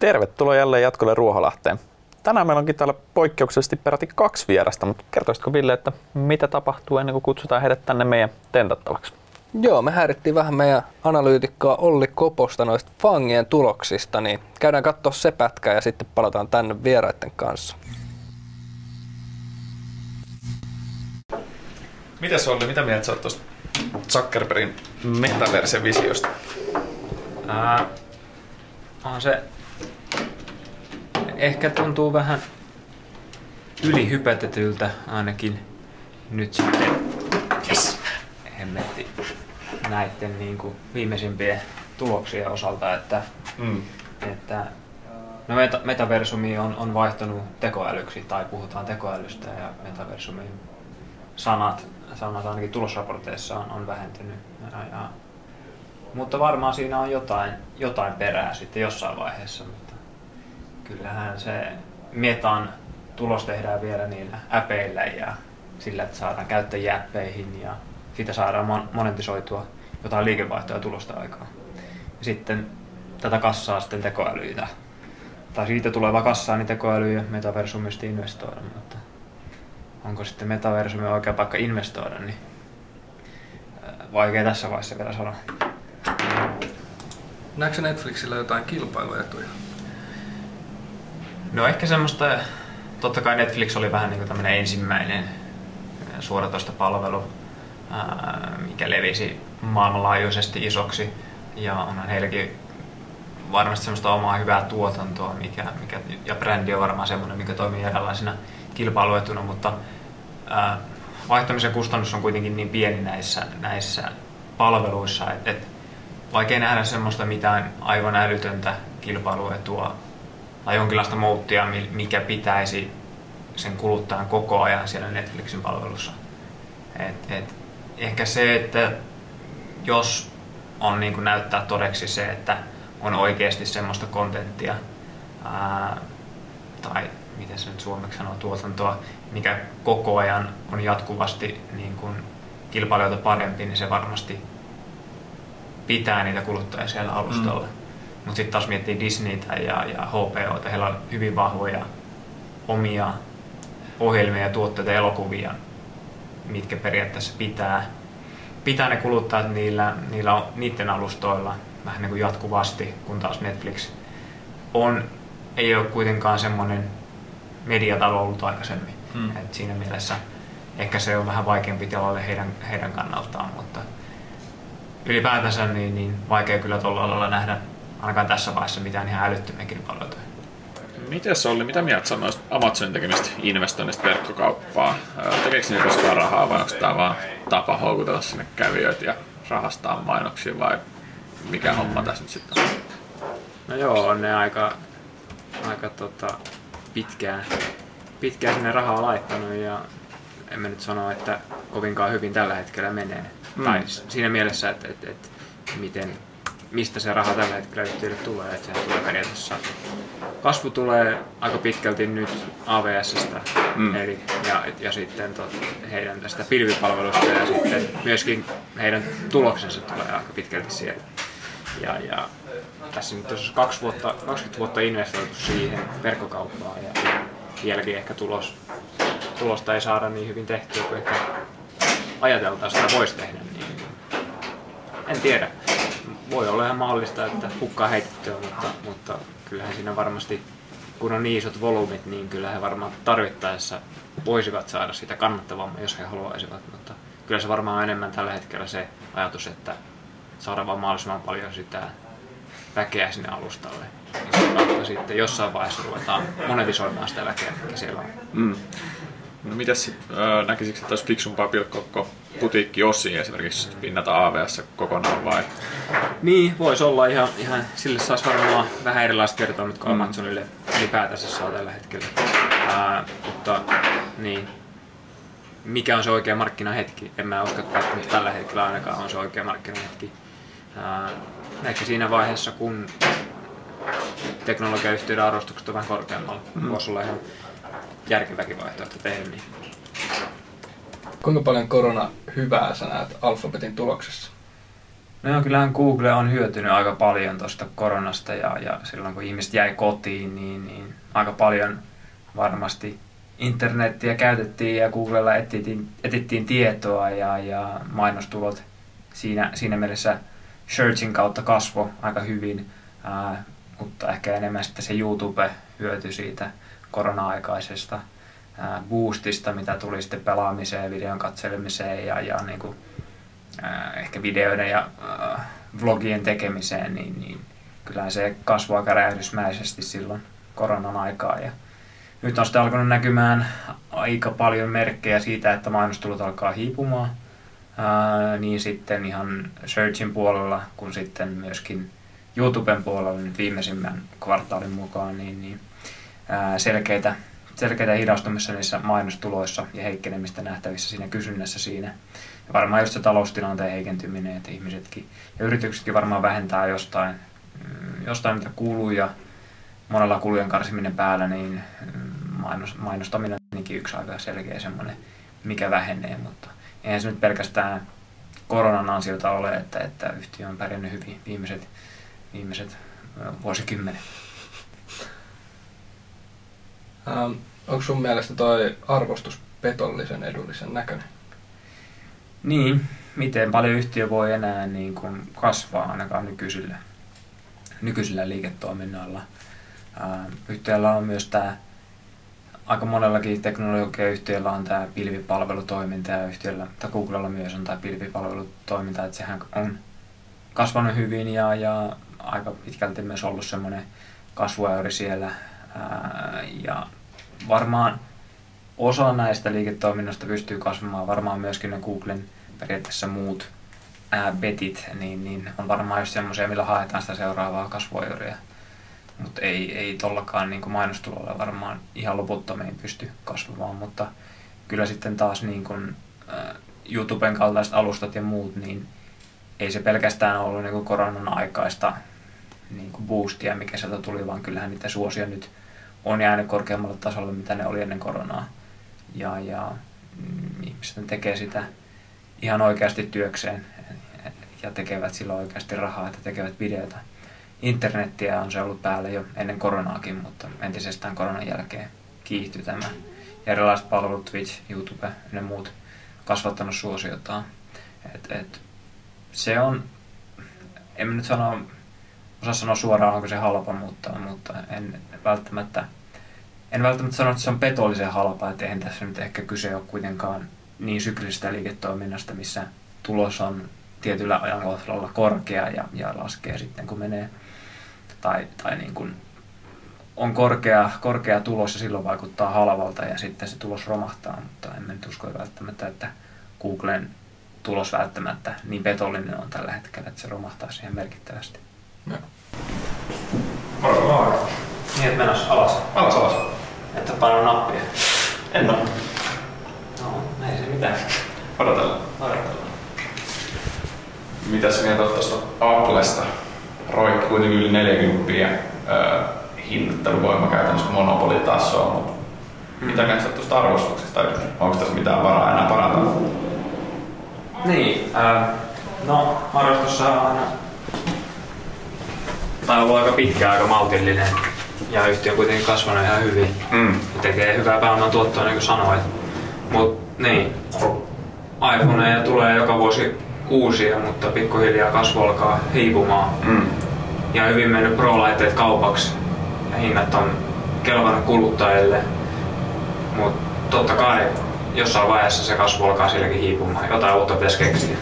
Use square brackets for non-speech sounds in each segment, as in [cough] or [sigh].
Tervetuloa jälleen jatkolle Ruoholahteen. Tänään meillä onkin täällä poikkeuksellisesti peräti kaksi vierasta, mutta kertoisitko Ville, että mitä tapahtuu ennen kuin kutsutaan heidät tänne meidän tentattavaksi? Joo, me häirittiin vähän meidän analyytikkoa Olli Koposta noista fangien tuloksista, niin käydään katsoa se pätkä ja sitten palataan tänne vieraiden kanssa. Mitäs Olli, mitä mieltä sä oot tuosta Zuckerbergin metaverse-visiosta? Ää, on se ehkä tuntuu vähän ylihypätetyltä ainakin nyt sitten yes. hemmetti näiden niin kuin viimeisimpien tuloksien osalta, että, mm. että no meta, metaversumi on, on vaihtunut tekoälyksi tai puhutaan tekoälystä ja metaversumin sanat, sanat ainakin tulosraporteissa on, on vähentynyt. Ja, ja, mutta varmaan siinä on jotain, jotain perää sitten jossain vaiheessa. Mutta kyllähän se metan tulos tehdään vielä niillä äpeillä ja sillä, että saadaan käyttäjiä appeihin ja siitä saadaan monetisoitua jotain liikevaihtoa ja tulosta aikaa. Ja sitten tätä kassaa sitten tekoälyitä. Tai siitä tuleva kassaa niin tekoäly ja metaversumista investoida, mutta onko sitten metaversumi oikea paikka investoida, niin vaikea tässä vaiheessa vielä sanoa. Näetkö Netflixillä jotain kilpailuetuja? No ehkä semmoista, totta kai Netflix oli vähän niin tämmöinen ensimmäinen suoratoista palvelu, mikä levisi maailmanlaajuisesti isoksi. Ja onhan heilläkin varmasti semmoista omaa hyvää tuotantoa mikä, mikä, ja brändi on varmaan semmoinen, mikä toimii erilaisina kilpailuetuna, mutta ää, vaihtamisen kustannus on kuitenkin niin pieni näissä, näissä palveluissa, että et, vaikea nähdä semmoista mitään aivan älytöntä kilpailuetua tai jonkinlaista mouttia, mikä pitäisi sen kuluttajan koko ajan siellä Netflixin palvelussa. Et, et, ehkä se, että jos on niin kuin näyttää todeksi se, että on oikeasti semmoista kontenttia tai miten se nyt suomeksi sanoo, tuotantoa, mikä koko ajan on jatkuvasti niin kuin kilpailijoita parempi, niin se varmasti pitää niitä kuluttajia siellä alustalla. Mm. Mutta sitten taas miettii Disneytä ja, ja HBOta, heillä on hyvin vahvoja omia ohjelmia ja tuotteita elokuvia, mitkä periaatteessa pitää, pitää ne kuluttajat niillä, niillä on, niiden alustoilla vähän niin kuin jatkuvasti, kun taas Netflix on, ei ole kuitenkaan semmoinen mediatalo ollut aikaisemmin. Hmm. Et siinä mielessä ehkä se on vähän vaikeampi tilalle heidän, heidän kannaltaan, mutta ylipäätänsä niin, niin vaikea kyllä tuolla lailla nähdä ainakaan tässä vaiheessa mitään ihan älyttömiä kilpailuita. Miten oli, mitä mieltä sanoisit Amazonin tekemistä investoinnista verkkokauppaa? Tekeekö ne koskaan rahaa vai onko tämä vaan tapa houkutella sinne kävijöitä ja rahastaa mainoksia vai mikä homma tässä nyt sitten on? No joo, on ne aika, aika tota, pitkään, pitkään sinne rahaa laittanut ja en mä nyt sano, että kovinkaan hyvin tällä hetkellä menee. Mm. Tai siinä mielessä, että, että, että miten, mistä se raha tällä hetkellä yhtiölle tulee. Että sehän tulee periaatteessa, kasvu tulee aika pitkälti nyt AVSstä mm. eli, ja, ja sitten tot, heidän tästä pilvipalvelusta ja sitten myöskin heidän tuloksensa tulee aika pitkälti siellä. Ja, ja tässä nyt olisi kaksi vuotta, 20 vuotta investoitu siihen verkkokauppaan ja vieläkin ehkä tulos, tulosta ei saada niin hyvin tehtyä kuin ehkä ajateltaisiin että voisi tehdä. Niin en tiedä. Voi olla ihan mahdollista, että hukkaa heitettyä, mutta, mutta kyllähän siinä varmasti, kun on niin isot volyymit, niin kyllä he varmaan tarvittaessa voisivat saada sitä kannattavamman, jos he haluaisivat. Mutta kyllä se varmaan on enemmän tällä hetkellä se ajatus, että saada vaan mahdollisimman paljon sitä väkeä sinne alustalle. Niin kautta sitten jossain vaiheessa ruvetaan monetisoimaan sitä väkeä, mikä siellä on. Mm. No mitäs äh, näkisikö, että olisi fiksumpaa pilkkoa putiikki osiin esimerkiksi pinnata AVS kokonaan vai? Niin, voisi olla ihan, ihan sille saisi varmaan vähän erilaiset kertoimet kuin mm. Amazonille ylipäätänsä saa tällä hetkellä. Äh, mutta niin, mikä on se oikea markkinahetki? En mä usko, että tällä hetkellä ainakaan on se oikea markkinahetki. Äh, ehkä siinä vaiheessa, kun teknologiayhtiöiden arvostukset on vähän korkeammalla, mm. voisi olla ihan järkeväkin vaihtoehto tehdä niin. Kuinka paljon korona hyvää sä näet Alphabetin tuloksessa? No kyllähän Google on hyötynyt aika paljon tuosta koronasta ja, ja silloin kun ihmiset jäi kotiin, niin, niin aika paljon varmasti internettiä käytettiin ja Googlella etittiin, etittiin tietoa ja, ja mainostulot siinä, siinä mielessä Searchin kautta kasvo aika hyvin, ää, mutta ehkä enemmän sitten se YouTube hyöty siitä korona-aikaisesta boostista, mitä tuli sitten pelaamiseen, videon katselemiseen ja, ja niin kuin, ää, ehkä videoiden ja ää, vlogien tekemiseen, niin, niin kyllähän se kasvoi aika räjähdysmäisesti silloin koronan aikaa. Ja nyt on sitten alkanut näkymään aika paljon merkkejä siitä, että mainostulot alkaa hiipumaan. Ää, niin sitten ihan Searchin puolella kuin sitten myöskin YouTuben puolella nyt viimeisimmän kvartaalin mukaan niin, niin ää, selkeitä, selkeitä hidastumissa niissä mainostuloissa ja heikkenemistä nähtävissä siinä kysynnässä siinä. Ja varmaan just se taloustilanteen heikentyminen, että ihmisetkin ja yrityksetkin varmaan vähentää jostain, mm, jostain mitä kuluja, monella kulujen karsiminen päällä, niin mm, mainos, mainostaminen on yksi aika selkeä semmoinen, mikä vähenee, mutta eihän se nyt pelkästään koronan ansiota ole, että, että yhtiö on pärjännyt hyvin viimeiset, viimeiset vuosikymmenet. Ähm, onko sun mielestä toi arvostus petollisen edullisen näköinen? Niin, miten paljon yhtiö voi enää niin kuin kasvaa ainakaan nykyisillä, nykyisillä liiketoiminnalla. Ää, yhtiöllä on myös tämä, aika monellakin teknologiayhtiöllä on tämä pilvipalvelutoiminta ja yhtiöllä, tai Googlella myös on tämä pilvipalvelutoiminta, että sehän on kasvanut hyvin ja, ja aika pitkälti myös ollut semmoinen kasvuäyri siellä. Ää, ja varmaan osa näistä liiketoiminnoista pystyy kasvamaan, varmaan myöskin ne Googlen periaatteessa muut ää, betit, niin, niin on varmaan just semmoisia, millä haetaan sitä seuraavaa kasvuäyriä. Mutta ei, ei tollakaan niin mainostulolla varmaan ihan loputtomiin pysty kasvamaan, mutta kyllä sitten taas niin kuin, ää, YouTuben kaltaiset alustat ja muut, niin ei se pelkästään ollut niin koronan aikaista niin boostia, mikä sieltä tuli, vaan kyllähän niitä suosia nyt on jäänyt korkeammalle tasolle, mitä ne oli ennen koronaa. Ja, ja mm, ihmiset tekee sitä ihan oikeasti työkseen ja tekevät silloin oikeasti rahaa, että tekevät videota. Internettiä on se ollut päällä jo ennen koronaakin, mutta entisestään koronan jälkeen kiihtyi tämä. Ja erilaiset palvelut, Twitch, YouTube ja muut kasvattanut suosiotaan. Et, et, se on, en nyt sano, osaa sanoa suoraan, onko se halpa, mutta, mutta en välttämättä, en välttämättä sano, että se on petollisen halpa, että eihän tässä nyt ehkä kyse ole kuitenkaan niin syklisestä liiketoiminnasta, missä tulos on tietyllä ajankohdalla korkea ja, ja laskee sitten kun menee tai, tai niin kuin on korkea, korkea tulos ja silloin vaikuttaa halvalta ja sitten se tulos romahtaa, mutta en nyt usko välttämättä, että Googlen tulos välttämättä niin petollinen on tällä hetkellä, että se romahtaa siihen merkittävästi. Joo. Moro, moro. Niin, että mennään alas. Alas, alas. Että paino nappia. En ole. No, ei se mitään. Odotellaan. Odotellaan. Mitäs mieltä oot tuosta Applesta? Roikki kuitenkin yli 40 öö, hinnoitteluvoima käytännössä monopolitasoa, mutta Hmm. mitä oot tuosta arvostuksesta? Onko tässä mitään varaa enää parantaa? Niin, äh, no harrastus on aina tai ollut aika pitkä, aika maltillinen ja yhtiö on kuitenkin kasvanut ihan hyvin Mm. ja tekee hyvää pääoman tuottoa niin kuin sanoit. Mut niin, iPhoneja tulee joka vuosi uusia, mutta pikkuhiljaa kasvu alkaa hiipumaan. Mm. Ja hyvin mennyt Pro-laitteet kaupaksi ja hinnat on kelvannut kuluttajille. Mutta totta kai jossain vaiheessa se kasvu alkaa silläkin hiipumaan. Jotain uutta pitäisi keksiä.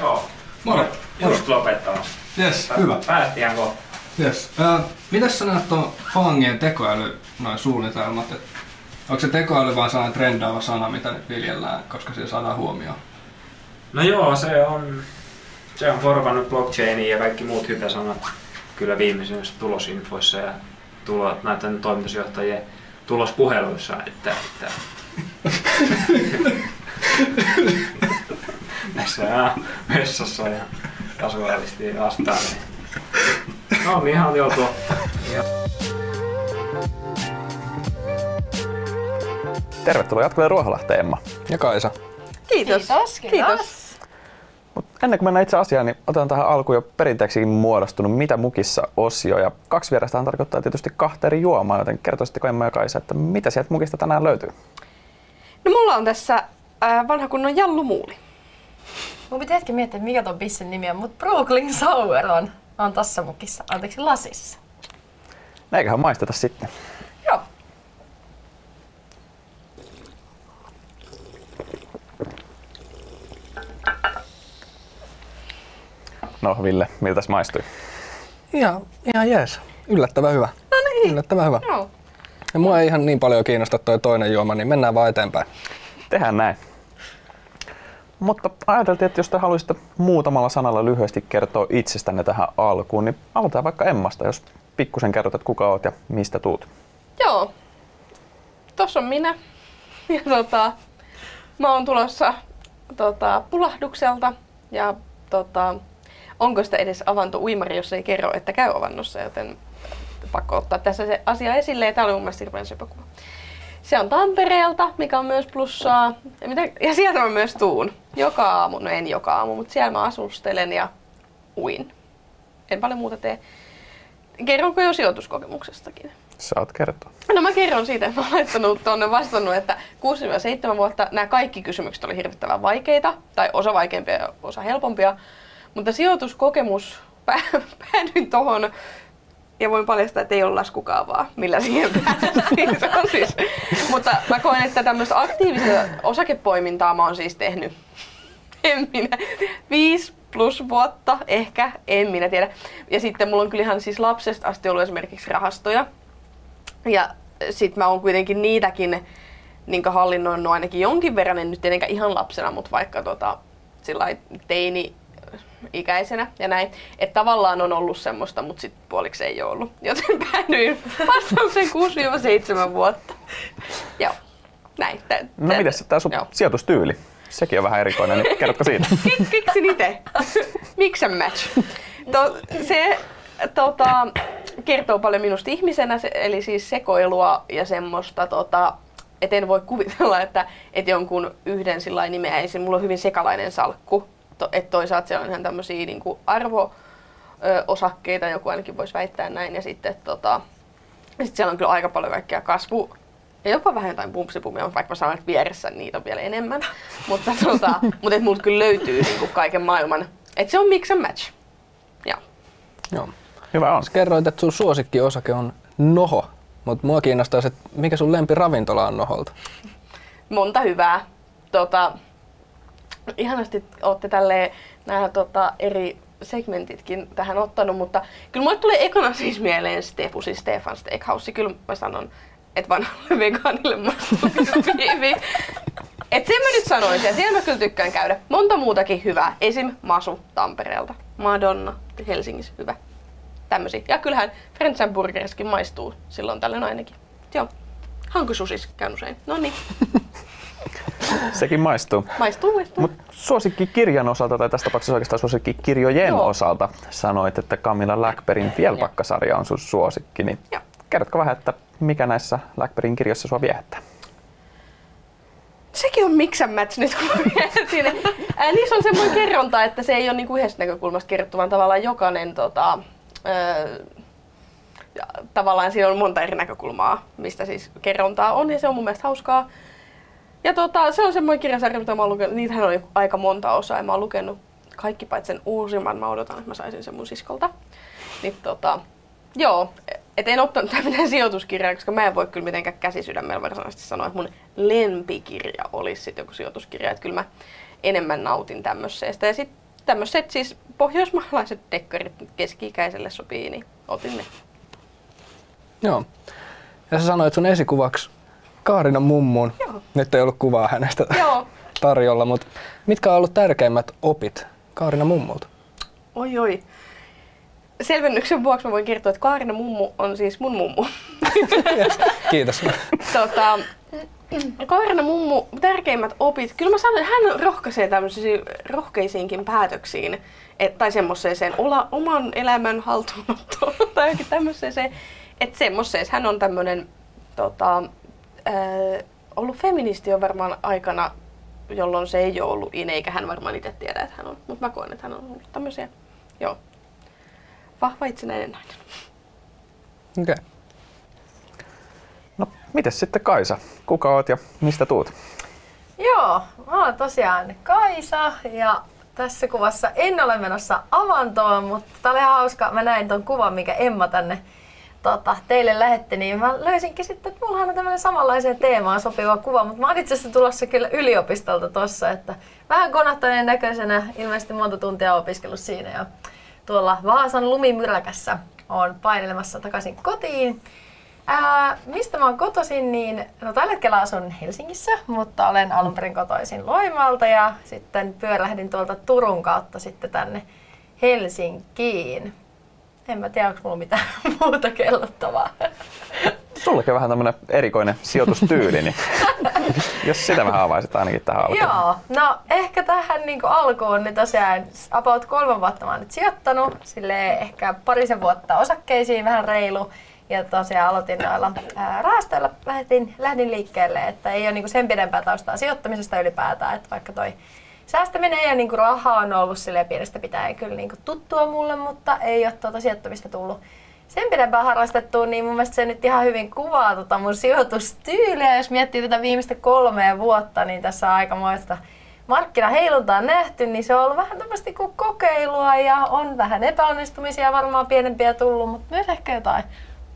Joo, Moro. just lopettaa. Yes, hyvä. Päästiin ihan kohta. Yes. Äh, mitäs sä näet tuon fangien tekoäly noin suunnitelmat? Et onko se tekoäly vaan sellainen trendaava sana, mitä nyt viljellään, koska sillä saadaan huomioon? No joo, se on, se on korvannut blockchainia ja kaikki muut hypesanat kyllä viimeisimmissä tulosinfoissa ja tulo, näiden toimitusjohtajien tulospuheluissa, että, että [laughs] tässä on vessassa ja kasuaalisti vastaan. Niin. [laughs] No ihan jo totta. Tervetuloa jatkolle Ruoholahteen, Emma. Ja Kaisa. Kiitos. Kiitos, kiitos. Mut ennen kuin mennään itse asiaan, niin otetaan tähän alkuun jo perinteeksi muodostunut Mitä mukissa osio. Ja kaksi vierastahan tarkoittaa tietysti kahta eri juomaa, joten kertoisitteko Emma ja Kaisa, että mitä sieltä mukista tänään löytyy? No mulla on tässä äh, vanha kunnon jallumuuli. Mun pitää hetki miettiä, mikä ton bissen nimi on, mutta Brooklyn Sour on, on tossa mukissa, anteeksi lasissa. No Eiköhän maisteta sitten. Joo. No Ville, miltäs maistui? Ihan, ihan jees. Yllättävän hyvä. No niin. Yllättävän hyvä. Joo. Ja mua ei ihan niin paljon kiinnosta toi toinen juoma, niin mennään vaan eteenpäin. Tehdään näin. Mutta ajateltiin, että jos te haluaisitte muutamalla sanalla lyhyesti kertoa itsestänne tähän alkuun, niin aloitetaan vaikka Emmasta, jos pikkusen kerrot, että kuka oot ja mistä tuut. Joo. Tossa on minä. [laughs] Ja tota, mä oon tulossa tota, pulahdukselta ja tota, onko sitä edes avanto uimari, jos ei kerro, että käy avannossa, joten pakko ottaa tässä se asia esille ja tää oli mun mielestä hirveän. Se on Tampereelta, mikä on myös plussaa. Ja, mitä, ja sieltä mä myös tuun. Joka aamu, no en joka aamu, mutta siellä mä asustelen ja uin. En paljon muuta tee. Kerronko jo sijoituskokemuksestakin? Saat kertoa. No mä kerron siitä, että mä oon laittanut tuonne vastannut, että 6-7 vuotta nämä kaikki kysymykset oli hirvittävän vaikeita, tai osa vaikeampia ja osa helpompia. Mutta sijoituskokemus, pää- [laughs] päädyin tohon, ja voin paljastaa, että ei ole laskukaavaa, millä siihen. Se on [laughs] siis. Mutta mä koen, että tämmöistä aktiivista osakepoimintaa mä oon siis tehnyt, en minä, viisi plus vuotta, ehkä, en minä tiedä. Ja sitten mulla on kyllä ihan siis lapsesta asti ollut esimerkiksi rahastoja, ja sit mä oon kuitenkin niitäkin niin hallinnoinut ainakin jonkin verran, en nyt tietenkään ihan lapsena, mutta vaikka tota, teini ikäisenä ja näin. Että tavallaan on ollut semmoista, mutta sitten puoliksi ei ole ollut. Joten [laughs] päädyin vastauksen 6-7 vuotta. Joo, näin. Tä, No mites tää sun Joo. sijoitustyyli? Sekin on vähän erikoinen, niin kerrotko siitä? [laughs] Keksin itse. Mix and match. To, se tota, kertoo paljon minusta ihmisenä, se, eli siis sekoilua ja semmoista, tota, et en voi kuvitella, että, että jonkun yhden sillä lailla nimeäisin. Mulla on hyvin sekalainen salkku. To, et toisaalta se on ihan tämmöisiä niin arvo osakkeita, joku ainakin voisi väittää näin. Ja sitten tota, sit siellä on kyllä aika paljon kaikkea kasvu, ja jopa vähän jotain pumpsipumia, vaikka mä sanon, että vieressä niitä on vielä enemmän. [laughs] mutta tota, [laughs] mutta et multa kyllä löytyy niinku kaiken maailman. Et se on mix and match. Joo. Joo. Hyvä on. Sä kerroit, että sun suosikkiosake on Noho, mutta mua kiinnostaisi, että mikä sun lempiravintola on Noholta? Monta hyvää. Tota, ihanasti olette tälleen nämä tota, eri segmentitkin tähän ottanut, mutta kyllä mulle tulee ekana siis mieleen Stefu, siis Stefan Steakhouse. Kyllä mä sanon, että vanhalle vegaanille maistuu. [laughs] Et sen mä nyt sanoisin, ja siellä mä kyllä tykkään käydä. Monta muutakin hyvää. Esim. Masu Tampereelta. Madonna Helsingissä hyvä. Tämmöisiä. Ja kyllähän and Burgerskin maistuu silloin tällöin ainakin. Joo. Hankususis käyn usein. No niin, [laughs] Sekin maistuu. maistuu, maistuu. Mutta suosikkikirjan osalta, tai tässä tapauksessa oikeastaan suosikkikirjojen Joo. osalta, sanoit, että Camilla Läckbergin Fjällbacka-sarja on sun suosikki. Niin Joo. kerrotko vähän, että mikä näissä Läckbergin kirjoissa sua viehättää? Sekin on mix and match nyt, kun mietin. Ää, niissä on semmoinen kerronta, että se ei ole niinku yhdestä näkökulmasta kerrottu, vaan tavallaan jokainen tota, öö, ja tavallaan siinä on monta eri näkökulmaa, mistä siis kerrontaa on, ja se on mun mielestä hauskaa. Ja tota, se on semmoinen kirjasarja, mitä mä oon lukenut, niitähän jo aika monta osaa, ja mä oon lukenut kaikki paitsi sen uusimman, mä odotan, että mä saisin sen mun siskolta. Niin tota, joo, et en ottanut mitään sijoituskirjaa, koska mä en voi kyllä mitenkään käsisydämellä varsinaisesti sanoa, että mun lempikirja olisi sitten joku sijoituskirja, että kyllä mä enemmän nautin tämmöisestä. Ja sitten tämmöiset siis pohjoismaalaiset dekkarit keski-ikäiselle sopii, niin otin ne. Joo. Ja sä sanoit sun esikuvaksi Kaarina mummuun. Joo. Nyt ei ollut kuvaa hänestä [laughs] Joo. tarjolla, mutta mitkä on ollut tärkeimmät opit Kaarina mummulta? Oi oi. Selvennyksen vuoksi mä voin kertoa, että Kaarina mummu on siis mun mummu. Kiitos. [laughs] tota, Kaarina mummu, tärkeimmät opit. Kyllä mä sanon, että hän rohkaisee tämmöisiin rohkeisiinkin päätöksiin. Et, tai semmoiseen olla oman elämän haltuunottoon [laughs] tai jokin tämmöiseen. Että semmoiseen, hän on tämmöinen tota, äh, ollut feministi on varmaan aikana jolloin se ei ole ollut in, eikä hän varmaan itse tiedä, että hän on. Mutta mä koen, että hän on ollut tämmöisiä, joo, vahva itsenäinen nainen. Okei. Okay. No, mites sitten Kaisa? Kuka oot ja mistä tuut? Joo, mä oon tosiaan Kaisa ja tässä kuvassa en ole menossa avantoon, mutta tää oli hauska. Mä näin ton kuvan, mikä Emma tänne tota, teille lähetti, niin mä löysinkin sitten, että mulla on tämmöinen samanlaiseen teemaan sopiva kuva, mutta mä oon itse asiassa tulossa kyllä yliopistolta tossa, että vähän konahtaneen näköisenä, ilmeisesti monta tuntia opiskellut siinä ja tuolla Vaasan lumimyräkässä on painelemassa takaisin kotiin. Ää, mistä mä oon kotoisin, niin no tällä hetkellä asun Helsingissä, mutta olen alun perin kotoisin Loimaalta ja sitten pyörähdin tuolta Turun kautta sitten tänne Helsinkiin. En mä tiedä, onko mulla mitään [laughs] muuta kellottavaa. Sullekin vähän tämmönen erikoinen sijoitustyyli, niin [laughs] jos sitä vähän avaisit ainakin tähän alkuun. Joo, no ehkä tähän niin alkuun niin tosiaan about kolme vuotta mä oon nyt sijoittanut, sille ehkä parisen vuotta osakkeisiin, vähän reilu. Ja tosiaan aloitin noilla ää, rahastoilla, lähdin, lähdin liikkeelle, että ei ole niin sen pidempää taustaa sijoittamisesta ylipäätään, että vaikka toi säästäminen ja niin raha on ollut sille pienestä pitäen kyllä niin tuttua mulle, mutta ei ole tuota sijoittamista tullut sen pidempään harrastettua, niin mun mielestä se nyt ihan hyvin kuvaa tota mun sijoitustyyliä. Jos miettii tätä viimeistä kolmea vuotta, niin tässä on aikamoista markkinaheiluntaa nähty, niin se on ollut vähän tämmöistä kuin kokeilua ja on vähän epäonnistumisia varmaan pienempiä tullut, mutta myös ehkä jotain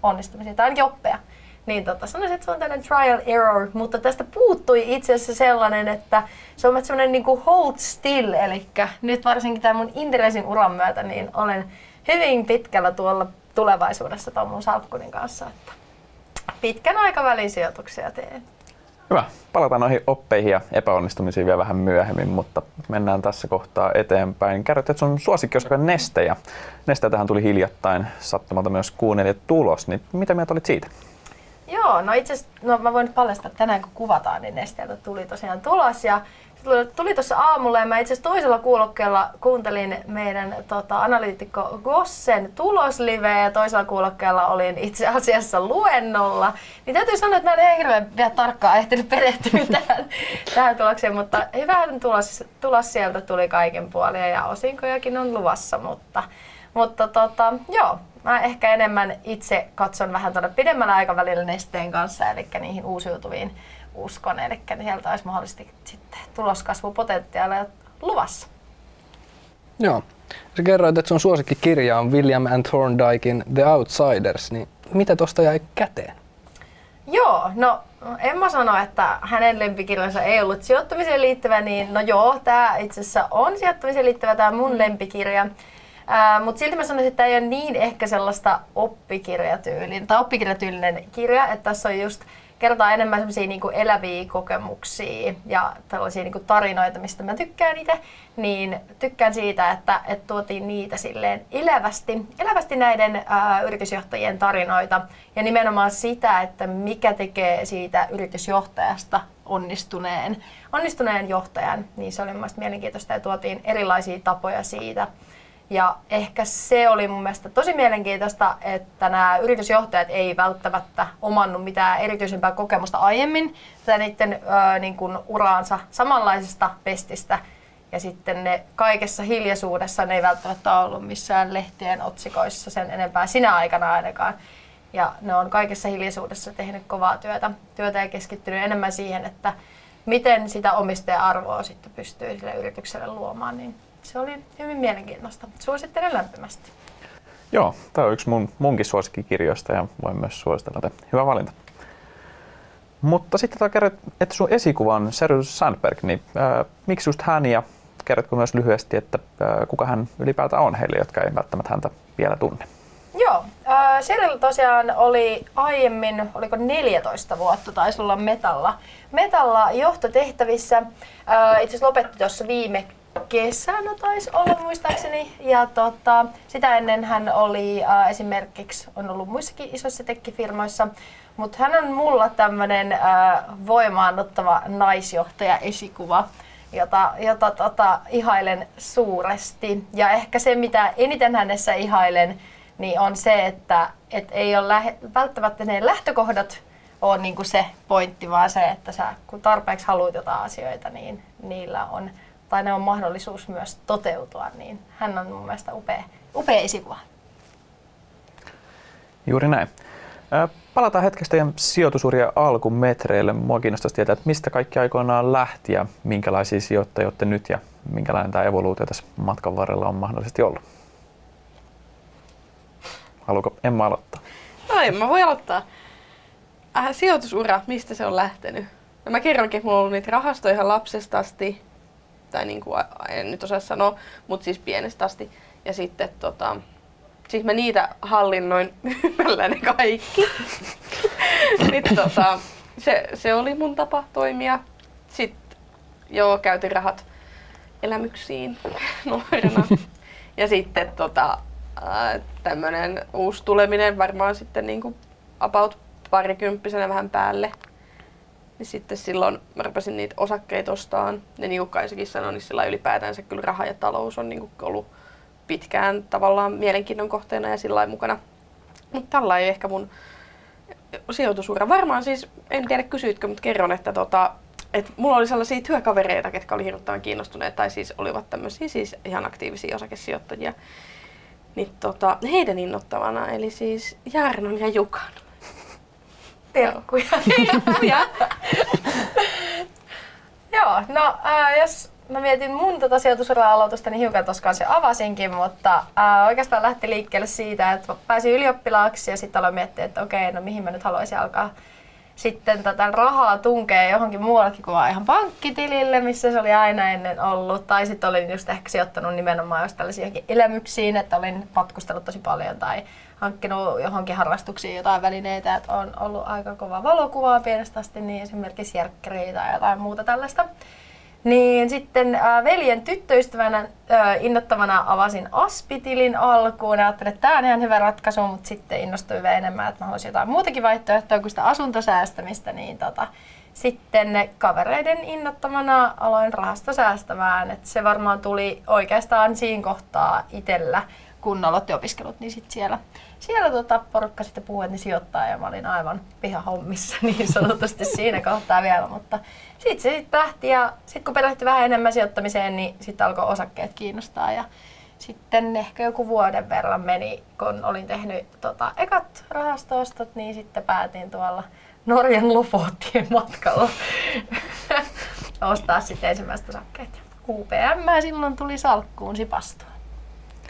onnistumisia tai ainakin oppeja. Niin tota, sanoisin, että se on tämmöinen trial error, mutta tästä puuttui itse asiassa sellainen, että se on semmoinen niin kuin hold still, eli nyt varsinkin tämän mun Inderesin uran myötä, niin olen hyvin pitkällä tuolla tulevaisuudessa tuon mun salkkunin kanssa, että pitkän aikavälin sijoituksia teen. Hyvä. Palataan noihin oppeihin ja epäonnistumisiin vielä vähän myöhemmin, mutta mennään tässä kohtaa eteenpäin. Kerrot, sun suosikki on Neste ja Neste tähän tuli hiljattain sattumalta myös kuunnelijat tulos, niin mitä mieltä olit siitä? Joo, no itse asiassa, no mä voin paljastaa, että tänään kun kuvataan, niin Nesteeltä tuli tosiaan tulos ja tuli tuossa aamulla ja mä itse asiassa toisella kuulokkeella kuuntelin meidän tota, analyytikko Gossen tulosliveä ja toisella kuulokkeella olin itse asiassa luennolla. Niin täytyy sanoa, että mä en hirveän vielä tarkkaan ehtinyt perehtyä tähän, [laughs] tähän tulokseen, mutta hyvä tulos, tulos sieltä tuli kaiken puolin ja osinkojakin on luvassa, mutta, mutta tota, joo, mä ehkä enemmän itse katson vähän tuonne pidemmällä aikavälillä nesteen kanssa, eli niihin uusiutuviin uskon. Eli sieltä olisi mahdollisesti sitten tuloskasvupotentiaalia luvassa. Joo. Sä kerroit, että sun suosikkikirja on William and Thorndikein The Outsiders, niin mitä tosta jäi käteen? Joo, no en mä sano, että hänen lempikirjansa ei ollut sijoittamiseen liittyvä, niin no joo, tämä itse asiassa on sijoittamiseen liittyvä tämä mun lempikirja. Mutta silti mä sanoisin, että tämä ei ole niin ehkä sellaista oppikirjatyylin, tai oppikirjatyylinen kirja, että tässä on just kertaa enemmän semmoisia niin eläviä kokemuksia ja tällaisia niin kuin tarinoita, mistä mä tykkään itse, niin tykkään siitä, että, että tuotiin niitä silleen elävästi, elävästi näiden ää, yritysjohtajien tarinoita ja nimenomaan sitä, että mikä tekee siitä yritysjohtajasta onnistuneen, onnistuneen johtajan, niin se oli mun mielestä mielenkiintoista ja tuotiin erilaisia tapoja siitä, ja ehkä se oli mun mielestä tosi mielenkiintoista, että nämä yritysjohtajat ei välttämättä omannut mitään erityisempää kokemusta aiemmin tätä niiden ö, niin kuin uraansa samanlaisesta pestistä. Ja sitten ne kaikessa hiljaisuudessa ne ei välttämättä ollut missään lehtien otsikoissa sen enempää sinä aikana ainakaan. Ja ne on kaikessa hiljaisuudessa tehnyt kovaa työtä, työtä ja keskittynyt enemmän siihen, että miten sitä omistaja-arvoa sitten pystyy sille yritykselle luomaan. Niin se oli hyvin mielenkiintoista. Suosittelen lämpimästi. Joo, tämä on yksi mun, munkin suosikkikirjoista ja voin myös suositella, että hyvä valinta. Mutta sitten tämä kerrot, että sun esikuva on Sergus Sandberg, niin ää, miksi just hän ja kerrotko myös lyhyesti, että ää, kuka hän ylipäätään on heille, jotka ei välttämättä häntä vielä tunne? Joo, äh, Cheryl tosiaan oli aiemmin, oliko 14 vuotta, taisi olla Metalla, Metalla johtotehtävissä. Äh, itse asiassa lopetti tuossa viime kesänä taisi olla muistaakseni. Ja tota, sitä ennen hän oli äh, esimerkiksi, on ollut muissakin isoissa tekkifirmoissa, mutta hän on mulla tämmöinen äh, voimaannuttava naisjohtaja esikuva, jota, jota tota, ihailen suuresti. Ja ehkä se, mitä eniten hänessä ihailen, niin on se, että et ei ole lähe, välttämättä ne lähtökohdat ole niin kuin se pointti, vaan se, että sä kun tarpeeksi haluat jotain asioita, niin niillä on, tai ne on mahdollisuus myös toteutua, niin hän on mun mielestä upea, upea esikuva. Juuri näin. Palataan hetkeksi teidän sijoitusurien alkumetreille. Mua kiinnostaisi tietää, että mistä kaikki aikoinaan lähti ja minkälaisia sijoittajia olette nyt ja minkälainen tämä evoluutio tässä matkan varrella on mahdollisesti ollut. Haluatko Emma aloittaa? No en mä voi aloittaa. Äh, sijoitusura, mistä se on lähtenyt? No mä kerronkin, että mulla on ollut niitä rahastoja ihan lapsesta asti. Tai niin kuin, en nyt osaa sanoa, mutta siis pienestä asti. Ja sitten tota, siis mä niitä hallinnoin [laughs] myymällä ne kaikki. [laughs] Sitten tota, se, se oli mun tapa toimia. Sitten joo, käytin rahat elämyksiin [laughs] nuorena. Ja sitten tota, tämmönen uusi tuleminen varmaan sitten niinku about parikymppisenä vähän päälle. Ja sitten silloin mä rupesin niitä osakkeita ostaan. Ja niin kuin Kaisakin sanoi, niin sillä ylipäätänsä kyllä raha ja talous on niinku ollut pitkään tavallaan mielenkiinnon kohteena ja sillä mukana. Mutta tällä ei ehkä mun sijoitusura. Varmaan siis, en tiedä kysyitkö, mutta kerron, että tota, et mulla oli sellaisia työkavereita, ketkä oli hirvittävän kiinnostuneet tai siis olivat tämmöisiä siis ihan aktiivisia osakesijoittajia. Niin tota, heidän innoittavana, eli siis Jarnon ja Jukan. Terkkuja. [laughs] Terkkuja. Joo, no äh, jos mä mietin mun tota sijoitusura-aloitusta, niin hiukan tuossa se avasinkin, mutta ää, oikeastaan lähti liikkeelle siitä, että pääsin ylioppilaaksi ja sitten aloin miettiä, että okei, no mihin mä nyt haluaisin alkaa sitten tätä rahaa tunkee johonkin muuallekin kuin vaan ihan pankkitilille, missä se oli aina ennen ollut. Tai sitten olin just ehkä sijoittanut nimenomaan just tällaisiin elämyksiin, että olin matkustellut tosi paljon tai hankkinut johonkin harrastuksiin jotain välineitä, että on ollut aika kova valokuvaa pienestä asti, niin esimerkiksi järkkäriä tai jotain muuta tällaista. Niin sitten äh, veljen tyttöystävänä äh, innoittavana avasin Aspitilin alkuun. Ajattelin, että tämä on ihan hyvä ratkaisu, mutta sitten innostuin vielä enemmän, että mä haluaisin jotain muutakin vaihtoehtoa kuin sitä asuntosäästämistä. Niin tota, sitten kavereiden innottamana aloin rahasta säästämään. Et se varmaan tuli oikeastaan siinä kohtaa itsellä, kun aloitti opiskelut, niin sit siellä, siellä tota porukka sitten puhui, että ne sijoittaa ja mä olin aivan pihahommissa [laughs] niin sanotusti siinä kohtaa vielä, mutta sitten se sitten lähti ja sitten kun perehti vähän enemmän sijoittamiseen, niin sitten alkoi osakkeet kiinnostaa ja sitten ehkä joku vuoden verran meni, kun olin tehnyt tota, ekat rahastoostot, niin sitten päätin tuolla Norjan Lofotien matkalla [laughs] ostaa sitten ensimmäistä osakkeet. UPM silloin tuli salkkuun sipastua.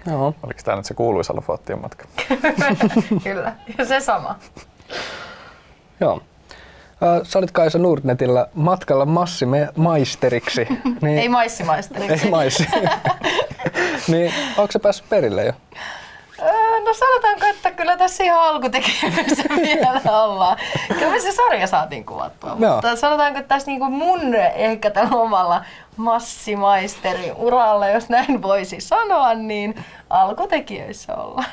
Joo. Oliko tämä nyt se kuuluisa Lofottien matka? [laughs] Kyllä, ja se sama. Joo. Sä olit Kaisa Nordnetillä matkalla massimaisteriksi. [laughs] Niin... Ei maissimaisteriksi. Ei maissi. [laughs] niin, onko se päässyt perille jo? No sanotaanko, että kyllä tässä ihan alkutekemisessä [laughs] vielä ollaan. Kyllä me se sarja saatiin kuvattua, no. mutta sanotaanko, että tässä niinku mun ehkä tällä omalla massimaisterin uralla, jos näin voisi sanoa, niin alkutekijöissä ollaan.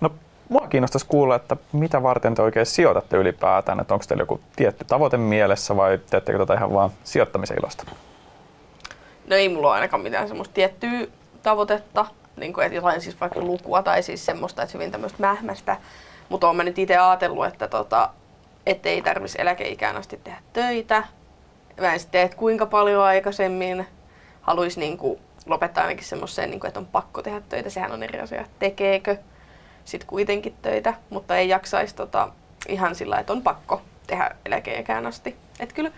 No, mua kiinnostaisi kuulla, että mitä varten te oikein sijoitatte ylipäätään, että onko teillä joku tietty tavoite mielessä vai teettekö tätä ihan vaan sijoittamisen ilosta? No ei mulla ole ainakaan mitään semmoista tiettyä tavoitetta niin kuin, että jotain siis vaikka lukua tai siis semmoista, että hyvin tämmöistä mähmästä. Mutta olen nyt itse ajatellut, että tota, ei tarvitsisi eläkeikään asti tehdä töitä. Mä en sitten että kuinka paljon aikaisemmin. Haluaisi niin kuin, lopettaa ainakin semmoiseen, niin että on pakko tehdä töitä. Sehän on eri asia, tekeekö sitten kuitenkin töitä, mutta ei jaksaisi tota, ihan sillä että on pakko tehdä eläkeikään asti. Että kyllä,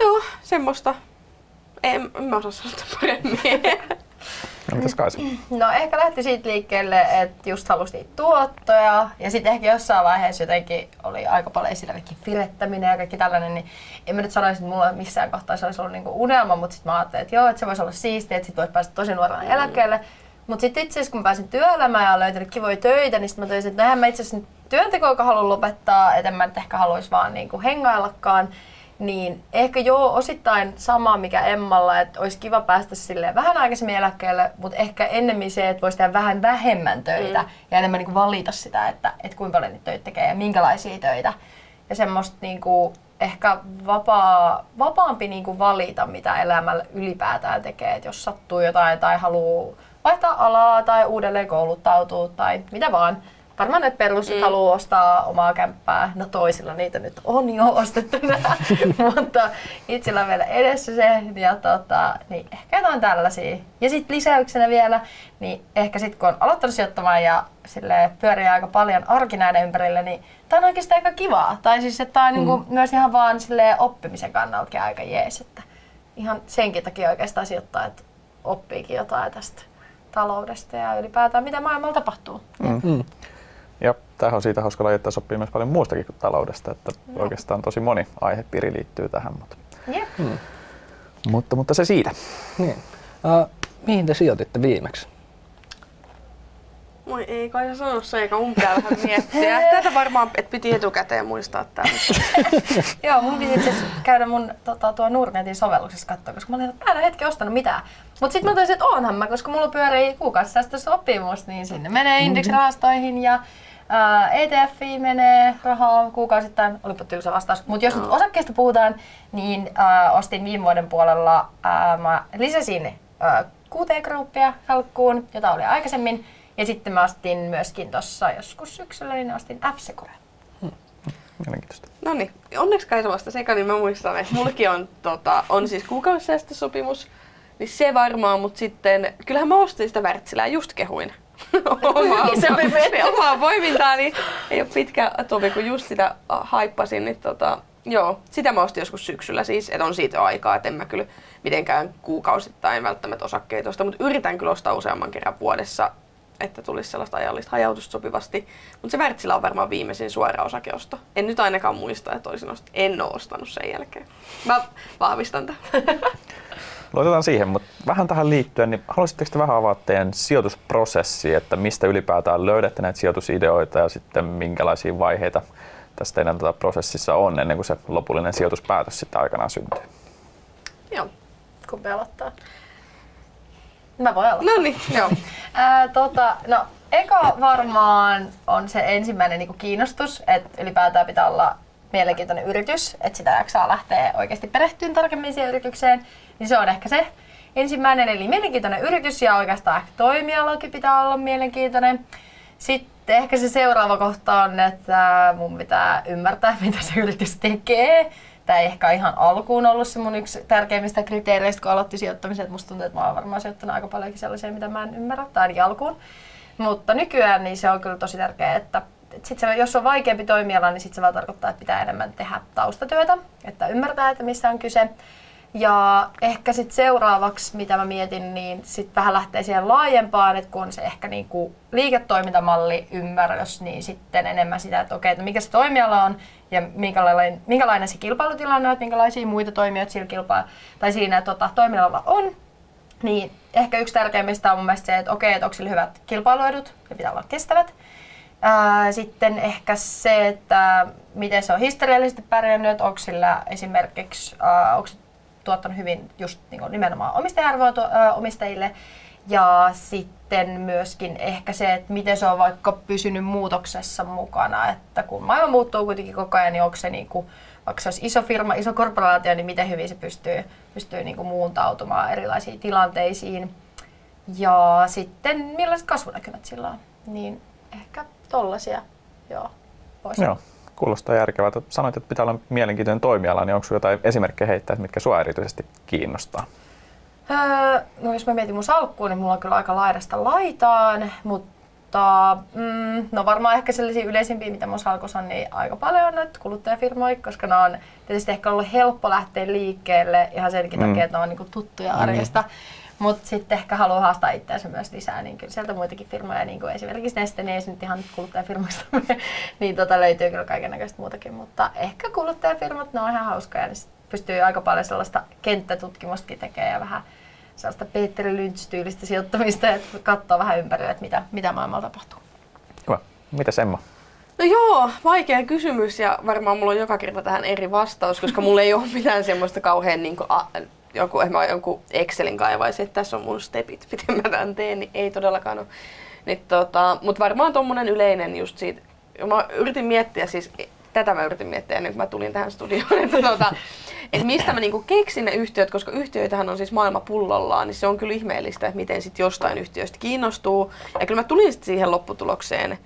joo, semmoista. En, en mä osaa sanoa paremmin. [laughs] No, mitäs Kaisa? No ehkä lähti siitä liikkeelle, että just halusi tuottoja ja sitten ehkä jossain vaiheessa jotenkin oli aika paljon esillä kaikki firettäminen ja kaikki tällainen, niin en mä nyt sanoisi, että mulla missään kohtaa se olisi ollut niinku unelma, mutta sitten mä ajattelin, että joo, että se voisi olla siistiä, että sitten voisi päästä tosi nuorena mm. eläkkeelle. Mutta sitten itse asiassa kun mä pääsin työelämään ja löytänyt kivoja töitä, niin sitten mä toisin, että no mä itse asiassa työnteko, joka haluan lopettaa, että en mä nyt ehkä haluaisi vaan niinku hengaillakaan niin ehkä joo osittain sama mikä Emmalla, että olisi kiva päästä sille vähän aikaisemmin eläkkeelle, mutta ehkä ennemmin se, että voisi tehdä vähän vähemmän töitä mm. ja enemmän niin kuin valita sitä, että, että kuinka paljon niitä töitä tekee ja minkälaisia töitä. Ja semmoista niin kuin, ehkä vapaa, vapaampi niin kuin valita, mitä elämällä ylipäätään tekee, että jos sattuu jotain tai haluaa vaihtaa alaa tai uudelleen kouluttautua tai mitä vaan, varmaan ne perus mm. haluaa ostaa omaa kämppää. No toisilla niitä nyt on jo ostettuna, [laughs] mutta itsellä on vielä edessä se. Ja tota, niin ehkä jotain tällaisia. Ja sitten lisäyksenä vielä, niin ehkä sitten kun on aloittanut sijoittamaan ja sille pyörii aika paljon arki näiden ympärillä, niin tämä on oikeastaan aika kivaa. Tai siis, että tämä on niinku mm. niinku myös ihan vaan oppimisen kannalta aika jees. Että ihan senkin takia oikeastaan sijoittaa, että oppiikin jotain tästä taloudesta ja ylipäätään mitä maailmalla tapahtuu. Mm. Mm. Ja tämähän on siitä hauska laji, että sopii myös paljon muustakin kuin taloudesta, että no. oikeastaan tosi moni aihepiiri liittyy tähän. Mutta, yep. mm. mutta, mutta se siitä. Niin. Uh, mihin te sijoititte viimeksi? Moi ei kai sano se, eikä mun pitää vähän miettiä. [laughs] Tätä varmaan, että piti etukäteen muistaa tämä. [laughs] Joo, mun piti itse käydä mun tota, tuo Nordnetin sovelluksessa katsoa, koska mä olin, että mä en hetki ostanut mitään. Mutta sitten mä toisin, että onhan mä, koska mulla pyörii kuukausisäästö sopimus, niin sinne menee mhm. indeksirahastoihin ja ETF menee rahaa kuukausittain, olipa tylsä vastaus. Mutta jos no. nyt osakkeista puhutaan, niin uh, ostin viime vuoden puolella, uh, mä lisäsin uh, QT Groupia salkkuun, jota oli aikaisemmin. Ja sitten mä ostin myöskin tuossa joskus syksyllä, niin ostin f hmm. Mielenkiintoista. No niin, onneksi kai vasta sekä, niin mä muistan, että mullakin on, tota, on siis kuukausisäästösopimus, niin se varmaan, mutta sitten, kyllähän mä ostin sitä Wärtsilää, just kehuin. Omaa, omaa voimintaa, niin ei ole pitkä tovi, kun just sitä haippasin, niin tota, joo, sitä mä ostin joskus syksyllä siis, että on siitä aikaa, että en mä kyllä mitenkään kuukausittain välttämättä osakkeita osta, mutta yritän kyllä ostaa useamman kerran vuodessa että tulisi sellaista ajallista hajautusta sopivasti. Mutta se Wärtsilä on varmaan viimeisin suora osakeosto. En nyt ainakaan muista, että olisin ostanut. En ole ostanut sen jälkeen. Mä vahvistan tämän. [laughs] Luotetaan siihen, mutta vähän tähän liittyen, niin haluaisitteko vähän avata teidän sijoitusprosessi, että mistä ylipäätään löydätte näitä sijoitusideoita ja sitten minkälaisia vaiheita tässä teidän tätä prosessissa on ennen kuin se lopullinen sijoituspäätös sitten aikanaan syntyy? Joo, kumpi aloittaa? Mä voin aloittaa. No niin, [laughs] joo. Ää, tota, no, eka varmaan on se ensimmäinen niin kiinnostus, että ylipäätään pitää olla mielenkiintoinen yritys, että sitä jaksaa lähteä oikeasti perehtyyn tarkemmin siihen yritykseen, niin se on ehkä se ensimmäinen, eli mielenkiintoinen yritys ja oikeastaan ehkä toimialakin pitää olla mielenkiintoinen. Sitten ehkä se seuraava kohta on, että mun pitää ymmärtää, [laughs] mitä se yritys tekee tämä ei ehkä ihan alkuun ollut se mun yksi tärkeimmistä kriteereistä, kun aloitti sijoittamisen. Että musta tuntuu, että mä oon varmaan sijoittanut aika paljonkin sellaisia, mitä mä en ymmärrä, tai ainakin alkuun. Mutta nykyään niin se on kyllä tosi tärkeää, että et sit se, jos on vaikeampi toimiala, niin sit se vaan tarkoittaa, että pitää enemmän tehdä taustatyötä, että ymmärtää, että missä on kyse. Ja ehkä sitten seuraavaksi, mitä mä mietin, niin sitten vähän lähtee siihen laajempaan, että kun on se ehkä niinku liiketoimintamalli ymmärrys, niin sitten enemmän sitä, että okei, että mikä se toimiala on ja minkälainen, minkälainen se kilpailutilanne on, että minkälaisia muita toimijoita sillä kilpaa, tai siinä tota, toimialalla on. Niin ehkä yksi tärkeimmistä on mun mielestä se, että okei, että onko sillä hyvät kilpailuedut ja pitää olla kestävät. Sitten ehkä se, että miten se on historiallisesti pärjännyt, onko sillä esimerkiksi, onko se tuottanut hyvin just niin kuin nimenomaan omistajarvoa omistajille. Ja sitten myöskin ehkä se, että miten se on vaikka pysynyt muutoksessa mukana, että kun maailma muuttuu kuitenkin koko ajan, niin onko se niin kuin, vaikka se olisi iso firma, iso korporaatio, niin miten hyvin se pystyy, pystyy niin kuin muuntautumaan erilaisiin tilanteisiin. Ja sitten millaiset kasvunäkymät sillä on, niin ehkä tollasia, joo. Joo, kuulostaa järkevältä. Sanoit, että pitää olla mielenkiintoinen toimiala, niin onko jotain esimerkkejä heittää, mitkä sinua erityisesti kiinnostaa? Öö, no jos mä mietin mun salkkuun, niin mulla on kyllä aika laidasta laitaan, mutta mm, no varmaan ehkä sellaisia yleisimpiä, mitä mun salkussa on, niin aika paljon on kuluttajafirmoja, koska ne on tietysti ehkä ollut helppo lähteä liikkeelle ihan senkin mm. takia, että ne on niin tuttuja arjesta. Mm. Mutta sitten ehkä haluaa haastaa itseänsä myös lisää, niin kyllä sieltä muitakin firmoja, niin kuin esimerkiksi Neste, niin ei se nyt ihan kuluttajafirmoista, [laughs] niin tota löytyy kyllä kaiken näköistä muutakin, mutta ehkä kuluttajafirmat, ne on ihan hauskoja, niin pystyy aika paljon sellaista kenttätutkimustakin tekemään ja vähän sellaista Peter Lynch-tyylistä sijoittamista, että katsoo vähän ympärille, että mitä, mitä maailmalla tapahtuu. Hyvä. Mitäs Emma? No joo, vaikea kysymys ja varmaan mulla on joka kerta tähän eri vastaus, koska mulla ei ole mitään semmoista kauhean niin kuin, a, joku, mä jonkun Excelin kaivaisin, että tässä on mun stepit, [laughs] miten mä tämän teen, niin ei todellakaan ole. Niin, tota, Mutta varmaan tuommoinen yleinen just siitä, mä yritin miettiä siis, tätä mä yritin miettiä ennen kuin mä tulin tähän studioon, [laughs] että, tota, että mistä mä niinku keksin ne yhtiöt, koska yhtiöitähän on siis maailma pullollaan, niin se on kyllä ihmeellistä, että miten sitten jostain yhtiöistä kiinnostuu. Ja kyllä mä tulin sitten siihen lopputulokseen,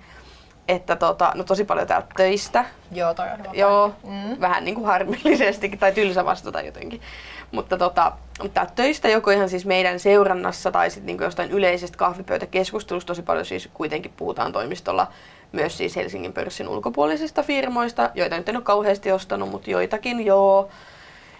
että tota, no tosi paljon täältä töistä. Joo, toi on hyvä. Joo, Mm. vähän niin kuin harmillisestikin tai tylsä vastata jotenkin. Mutta tota, täältä töistä joko ihan siis meidän seurannassa tai sitten niin jostain yleisestä kahvipöytäkeskustelusta tosi paljon siis kuitenkin puhutaan toimistolla myös siis Helsingin pörssin ulkopuolisista firmoista, joita nyt en ole kauheasti ostanut, mutta joitakin joo.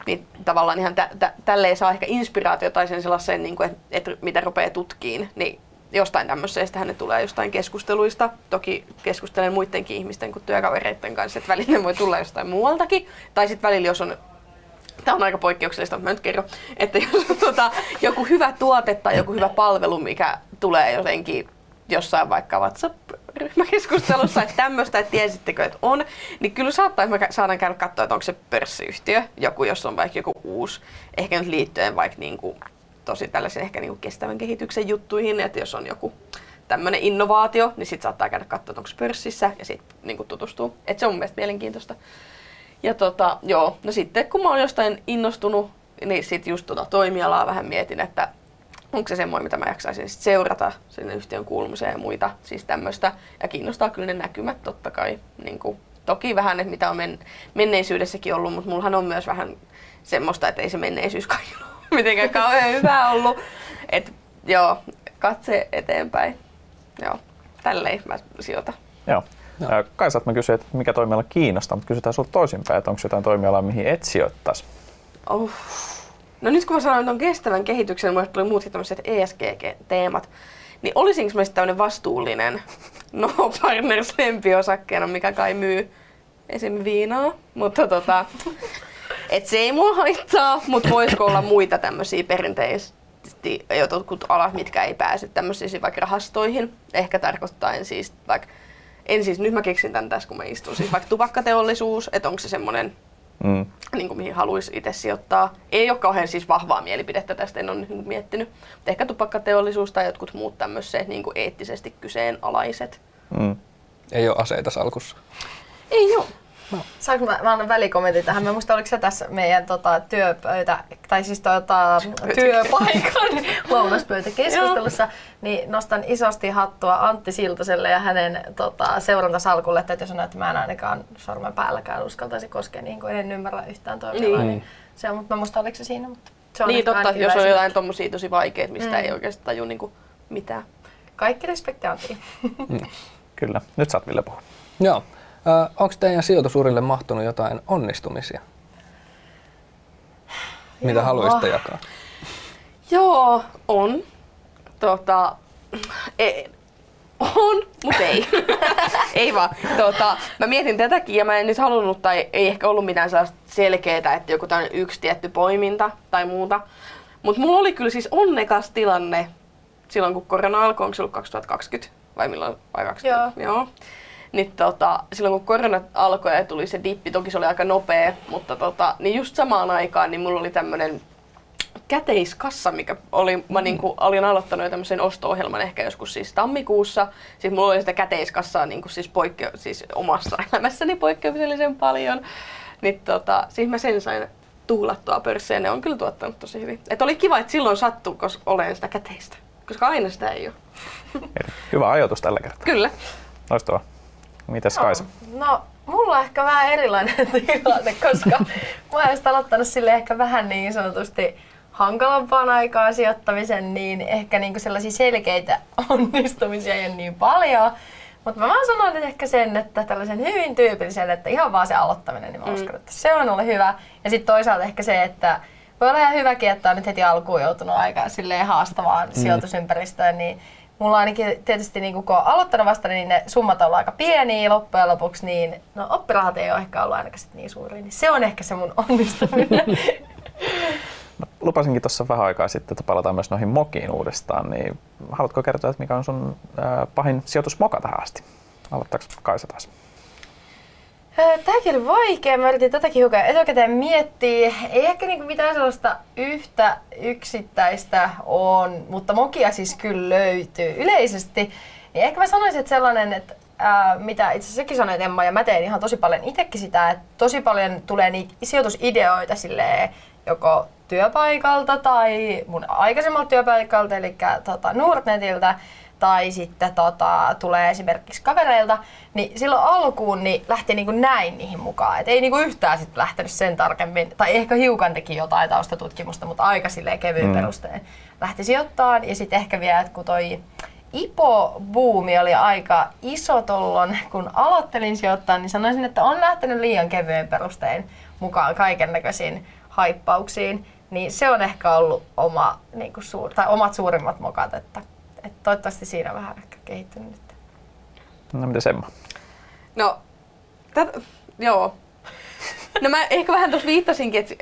Niin tavallaan ihan tä- tä- tälleen saa ehkä inspiraatiota tai sen sellaisen, niin että, että mitä rupeaa tutkiin, niin jostain tämmöisestä ne tulee jostain keskusteluista. Toki keskustelen muidenkin ihmisten kuin työkavereiden kanssa, että välillä voi tulla jostain muualtakin. Tai sitten välillä, jos on Tämä on aika poikkeuksellista, mutta mä nyt kerron, että jos on tota, joku hyvä tuote tai joku hyvä palvelu, mikä tulee jotenkin jossain vaikka WhatsApp-ryhmäkeskustelussa, että tämmöistä, että tiesittekö, että on, niin kyllä saattaa, että mä saadaan käydä katsoa, että onko se pörssiyhtiö, joku, jos on vaikka joku uusi, ehkä nyt liittyen vaikka niin kuin, tosi tällaisen ehkä niin kuin kestävän kehityksen juttuihin, että jos on joku tämmöinen innovaatio, niin sitten saattaa käydä katsoa, että onko pörssissä ja sitten niin tutustuu. Et se on mun mielestä mielenkiintoista. Ja tota, joo, no sitten kun mä oon jostain innostunut, niin sitten just tota toimialaa vähän mietin, että onko se semmoinen, mitä mä jaksaisin sit seurata sinne yhtiön kuulumiseen ja muita, siis tämmöistä. Ja kiinnostaa kyllä ne näkymät totta kai. Niin kuin, toki vähän, että mitä on men- menneisyydessäkin ollut, mutta mullahan on myös vähän semmoista, että ei se menneisyys [laughs] kai ole mitenkään kauhean hyvää ollut. Et joo, katse eteenpäin. Joo, tälleen mä sijoitan. Joo. Joo. Kaisat mä kysyin, että mikä toimiala kiinnostaa, mutta kysytään sulta toisinpäin, että onko jotain toimialaa, mihin et sijoittaisi? Oh. No nyt kun mä sanoin on kestävän kehityksen, mulle tuli muutkin tämmöiset ESG-teemat, niin olisinko mä sitten tämmöinen vastuullinen [laughs] No Partners lempiosakkeena, mikä kai myy esim. viinaa, mutta tota, et se ei mua haittaa, mutta voisiko olla muita tämmöisiä perinteisesti jotkut alat, mitkä ei pääse tämmöisiin vaikka rahastoihin, ehkä tarkoittaen siis vaikka en siis, nyt mä keksin tämän tässä, kun mä istun, siis vaikka tupakkateollisuus, että onko se semmoinen Mm. niin kuin mihin haluaisi itse sijoittaa. Ei ole kauhean siis vahvaa mielipidettä tästä, en ole nyt miettinyt. Mutta ehkä tupakkateollisuus tai jotkut muut tämmöiset niin kuin eettisesti kyseenalaiset. Mm. Ei ole aseita salkussa. Ei ole. Saanko mä, mä annan välikommentin tähän? Mä muista, oliko se tässä meidän tota, työpöytä, tai siis tota, työpaikan [laughs] lounaspöytäkeskustelussa, niin nostan isosti hattua Antti Siltaselle ja hänen tota, seurantasalkulle, että jos on että mä en ainakaan sormen päälläkään uskaltaisi koskea, niin kuin en ymmärrä yhtään toimialaa, Niin. niin. se on, mutta mä muista, oliko se siinä, mutta se on niin totta, jos on jotain tommosia tosi vaikeita, mistä Mm. ei oikeasti taju niin kuin mitään. Kaikki respekti Antti. Kyllä. Nyt saat Ville puhua. Joo. Äh, onko teidän sijoitusurille mahtunut jotain onnistumisia? Mitä Joo. haluaisitte jakaa? Joo, on. Tota, ei, on, mutta ei. ei vaan. Tota, mä mietin tätäkin ja mä en nyt halunnut, tai ei ehkä ollut mitään sellaista selkeää, että joku tämmöinen yksi tietty poiminta tai muuta. Mutta mulla oli kyllä siis onnekas tilanne silloin, kun korona alkoi, onko se ollut 2020 vai milloin? Vai 20? Joo. Joo. Niin tota, silloin kun korona alkoi ja tuli se dippi, toki se oli aika nopea, mutta tota, niin just samaan aikaan niin mulla oli tämmönen käteiskassa, mikä oli, mä niinku olin aloittanut jo tämmöisen osto-ohjelman ehkä joskus siis tammikuussa. Siis mulla oli sitä käteiskassaa niinku siis, poikkeu, siis omassa [laughs] elämässäni poikkeuksellisen paljon. Niin tota, siis mä sen sain tuhlattua pörssiin ja ne on kyllä tuottanut tosi hyvin. Et oli kiva, että silloin sattuu, koska olen sitä käteistä. Koska aina sitä ei ole. Hyvä ajoitus tällä kertaa. Kyllä. Loistavaa. Mites Kaisa? No, mulla on ehkä vähän erilainen [laughs] tilanne, koska mä oon just aloittanut sille ehkä vähän niin sanotusti hankalampaan aikaan sijoittamisen, niin ehkä niinku sellaisia selkeitä [laughs] onnistumisia ei ole niin paljon. Mutta mä vaan sanon nyt ehkä sen, että tällaisen hyvin tyypillisen, että ihan vaan se aloittaminen, niin mä uskon, että se on ollut hyvä. Ja sitten toisaalta ehkä se, että voi olla ihan hyväkin, että on nyt heti alkuun joutunut aika silleen haastavaan mm. sijoitusympäristöön, niin mulla ainakin tietysti niin kun on aloittanut vasta, niin ne summat on ollut aika pieniä loppujen lopuksi, niin no oppirahat ei ole ehkä ollut ainakaan sit niin suuria, niin se on ehkä se mun onnistuminen. [laughs] [laughs] No, lupasinkin tuossa vähän aikaa sitten, että palataan myös noihin mokiin uudestaan, niin haluatko kertoa, että mikä on sun ää, pahin sijoitusmoka tähän asti? Aloittaako Kaisa taas? Tämäkin oli vaikea. Mä yritin tätäkin hiukan etukäteen miettiä. Ei ehkä niinku mitään sellaista yhtä yksittäistä on, mutta mokia siis kyllä löytyy. Yleisesti, niin ehkä mä sanoisin, että sellainen, että ää, mitä itse asiassa sekin sanoit Emma, ja mä teen ihan tosi paljon itsekin sitä, että tosi paljon tulee niitä sijoitusideoita silleen, joko työpaikalta tai mun aikaisemmalta työpaikalta, eli tota Nordnetiltä, tai sitten tota, tulee esimerkiksi kavereilta, niin silloin alkuun niin lähti niin kuin näin niihin mukaan. Et ei niin kuin yhtään sit lähtenyt sen tarkemmin, tai ehkä hiukan teki jotain taustatutkimusta, mutta aika silleen kevyin mm. perusteen lähti sijoittamaan. Ja sitten ehkä vielä, että kun toi IPO-buumi oli aika iso tollon, kun aloittelin sijoittaa, niin sanoisin, että on lähtenyt liian kevyen perustein mukaan kaiken näköisiin haippauksiin. Niin se on ehkä ollut oma, niin kuin suur, tai omat suurimmat mokat, että, että toivottavasti siinä on vähän ehkä kehittynyt nyt. No mitä Semma? No, tät, joo. No mä ehkä vähän tuossa viittasinkin, että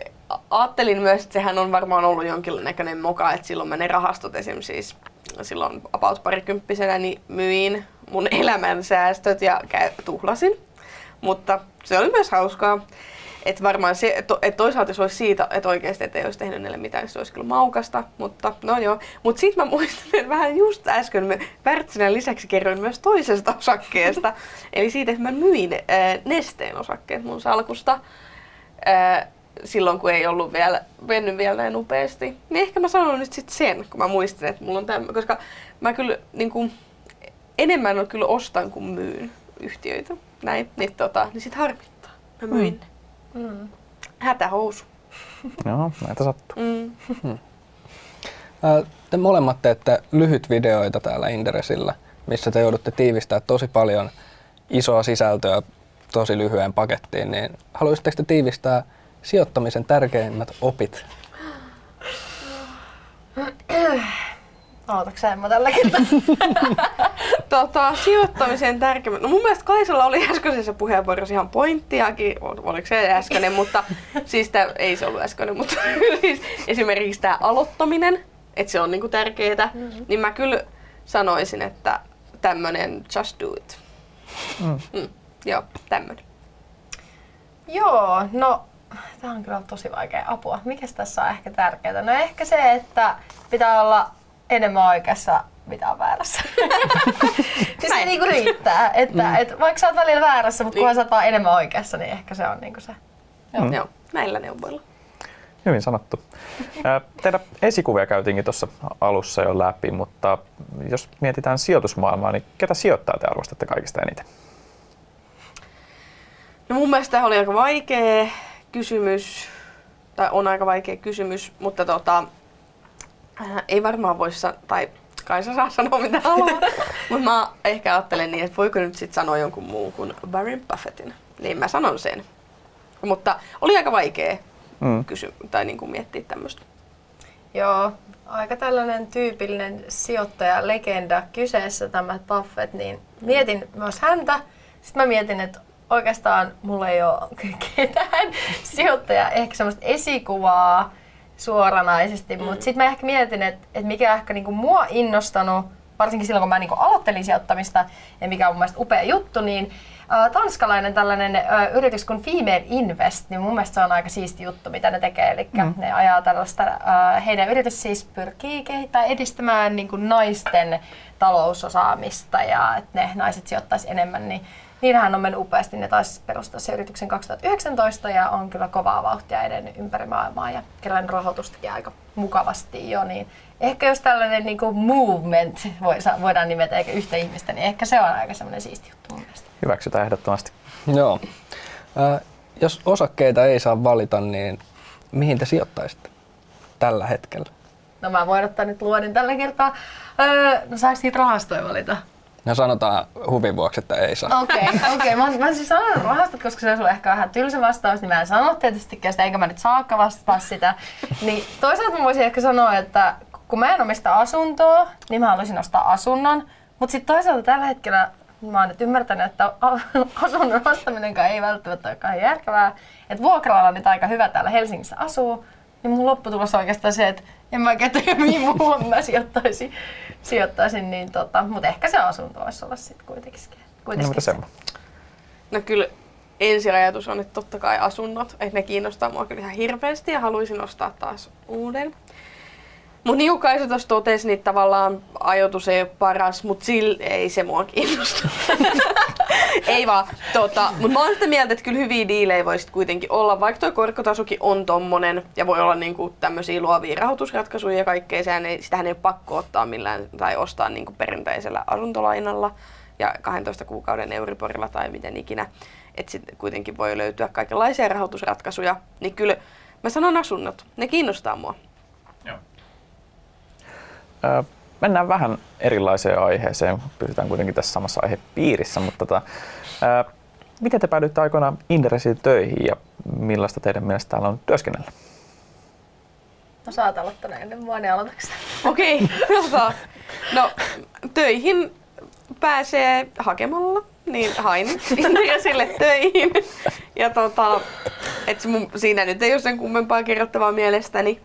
ajattelin myös, että sehän on varmaan ollut jonkinlainen moka, että silloin mä ne rahastot esimerkiksi siis silloin about parikymppisenä niin myin mun elämän säästöt ja tuhlasin. Mutta se oli myös hauskaa. Että varmaan se, että et toisaalta jos olisi siitä, että oikeasti et ei olisi tehnyt niille mitään, se olisi kyllä maukasta, mutta no joo. Mutta sitten mä muistan, että vähän just äsken me Wärtsinän lisäksi kerroin myös toisesta osakkeesta. [laughs] eli siitä, että mä myin ää, nesteen osakkeet mun salkusta. Ää, silloin, kun ei ollut vielä, mennyt vielä näin nopeasti. Niin ehkä mä sanon nyt sitten sen, kun mä muistin, että mulla on tämä, koska mä kyllä niin kuin, enemmän on kyllä ostan kuin myyn yhtiöitä. Näin, niin, tota, niin sit harmittaa. Mä myin mm. Mm. Hätähousu. [laughs] Joo, näitä sattuu. Mm. Hmm. Te molemmat teette lyhyt videoita täällä Inderesillä, missä te joudutte tiivistämään tosi paljon isoa sisältöä tosi lyhyen pakettiin, niin haluaisitteko te tiivistää sijoittamisen tärkeimmät opit? [clears throat] Ootatko sä tällä [laughs] tota, sijoittamisen tärkeimmät. No mun mielestä Kaisalla oli äskeisessä puheenvuorossa ihan pointtiakin, oliko se äskeinen, mutta siis tää, ei se ollut äskeinen, mutta [laughs] siis esimerkiksi tämä aloittaminen, että se on niinku tärkeää, mm-hmm. niin mä kyllä sanoisin, että tämmönen just do it. Mm. Mm, joo, tämmönen. Joo, no Tämä on kyllä tosi vaikea apua. Mikä tässä on ehkä tärkeää? No ehkä se, että pitää olla enemmän oikeassa, mitä on väärässä. [laughs] siis se niinku riittää. Että, mm. et, vaikka sä oot välillä väärässä, mutta niin. kunhan sä oot vaan enemmän oikeassa, niin ehkä se on niinku se. Joo, mm. Joo näillä neuvoilla. Hyvin sanottu. Teidän esikuvia käytiinkin tuossa alussa jo läpi, mutta jos mietitään sijoitusmaailmaa, niin ketä sijoittaa te arvostatte kaikista eniten? No mun mielestä tämä oli aika vaikea kysymys, tai on aika vaikea kysymys, mutta tota, äh, ei varmaan voi sanoa, tai kai sä saa sanoa mitä haluaa, [laughs] mutta mä ehkä ajattelen niin, että voiko nyt sitten sanoa jonkun muun kuin Warren Buffettin. Niin mä sanon sen. Mutta oli aika vaikea mm. kysy- tai niin kuin miettiä tämmöistä. Joo, aika tällainen tyypillinen sijoittaja-legenda kyseessä tämä Buffett, niin mietin myös häntä. Sitten mä mietin, että oikeastaan mulla ei ole [laughs] ketään sijoittaja ehkä semmoista esikuvaa suoranaisesti, mm. mutta sitten mä ehkä mietin, että et mikä ehkä niinku mua innostanut, varsinkin silloin kun mä niinku aloittelin sijoittamista ja mikä on mun mielestä upea juttu, niin äh, tanskalainen tällainen äh, yritys kuin Female Invest, niin mun mielestä se on aika siisti juttu, mitä ne tekee. Eli mm. ne ajaa tällaista, äh, heidän yritys siis pyrkii kehittämään, edistämään niin kuin naisten talousosaamista ja että ne naiset sijoittaisi enemmän, niin niillähän on mennyt upeasti. Ne taisi perustaa se yrityksen 2019 ja on kyllä kovaa vauhtia edennyt ympäri maailmaa ja kerännyt rahoitustakin aika mukavasti jo. Niin ehkä jos tällainen niin kuin movement voidaan nimetä eikä yhtä ihmistä, niin ehkä se on aika semmoinen siisti juttu mun mielestä. Hyväksytään ehdottomasti. Joo. Äh, jos osakkeita ei saa valita, niin mihin te sijoittaisitte tällä hetkellä? No mä voin ottaa nyt luodin tällä kertaa. Öö, no saisi niitä rahastoja valita? No sanotaan huvin vuoksi, että ei saa. Okei, okay, okei. Okay. Mä, mä siis sanon rahastot, koska se on ehkä vähän tylsä vastaus, niin mä en sano tietysti sitä, eikä mä nyt saakka vastata sitä. Niin toisaalta mä voisin ehkä sanoa, että kun mä en omista asuntoa, niin mä haluaisin ostaa asunnon. Mutta sitten toisaalta tällä hetkellä mä oon nyt ymmärtänyt, että asunnon ostaminenkaan ei välttämättä ole kauhean järkevää. Että vuokralla on nyt aika hyvä täällä Helsingissä asuu. Niin mun lopputulos on oikeastaan se, että en mä tiedä mihin muuhun mä sijoittaisin, sijoittaisin niin tota, mutta ehkä se asunto voisi olla sitten kuitenkin, kuitenkin no, se. No kyllä ensiajatus on, että totta kai asunnot, että ne kiinnostaa mua kyllä ihan hirveästi ja haluaisin ostaa taas uuden. Mutta niin kuin Kaisa tuossa totesi, niin tavallaan ajoitus ei ole paras, mutta sillä ei se mua kiinnosta. [laughs] ei vaan. Tota, mutta mä oon sitä mieltä, että kyllä hyviä diilejä voisi kuitenkin olla, vaikka tuo korkotasokin on tommonen ja voi olla niinku tämmöisiä luovia rahoitusratkaisuja ja kaikkea. Sehän ei, sitähän ei ole pakko ottaa millään tai ostaa niinku perinteisellä asuntolainalla ja 12 kuukauden Euriborilla tai miten ikinä. Että sitten kuitenkin voi löytyä kaikenlaisia rahoitusratkaisuja. Niin kyllä mä sanon asunnot, ne kiinnostaa mua. Joo. Ö, mennään vähän erilaiseen aiheeseen. Pysytään kuitenkin tässä samassa aihepiirissä, mutta tota, ö, miten te päädyitte aikoinaan Inderesiin töihin ja millaista teidän mielestä täällä on työskennellä? No saat aloittaa ennen mua, niin? Okei, [laughs] tota, no töihin pääsee hakemalla, niin hain [laughs] sille töihin. Ja tota, et mun, siinä nyt ei ole sen kummempaa kerrottavaa mielestäni.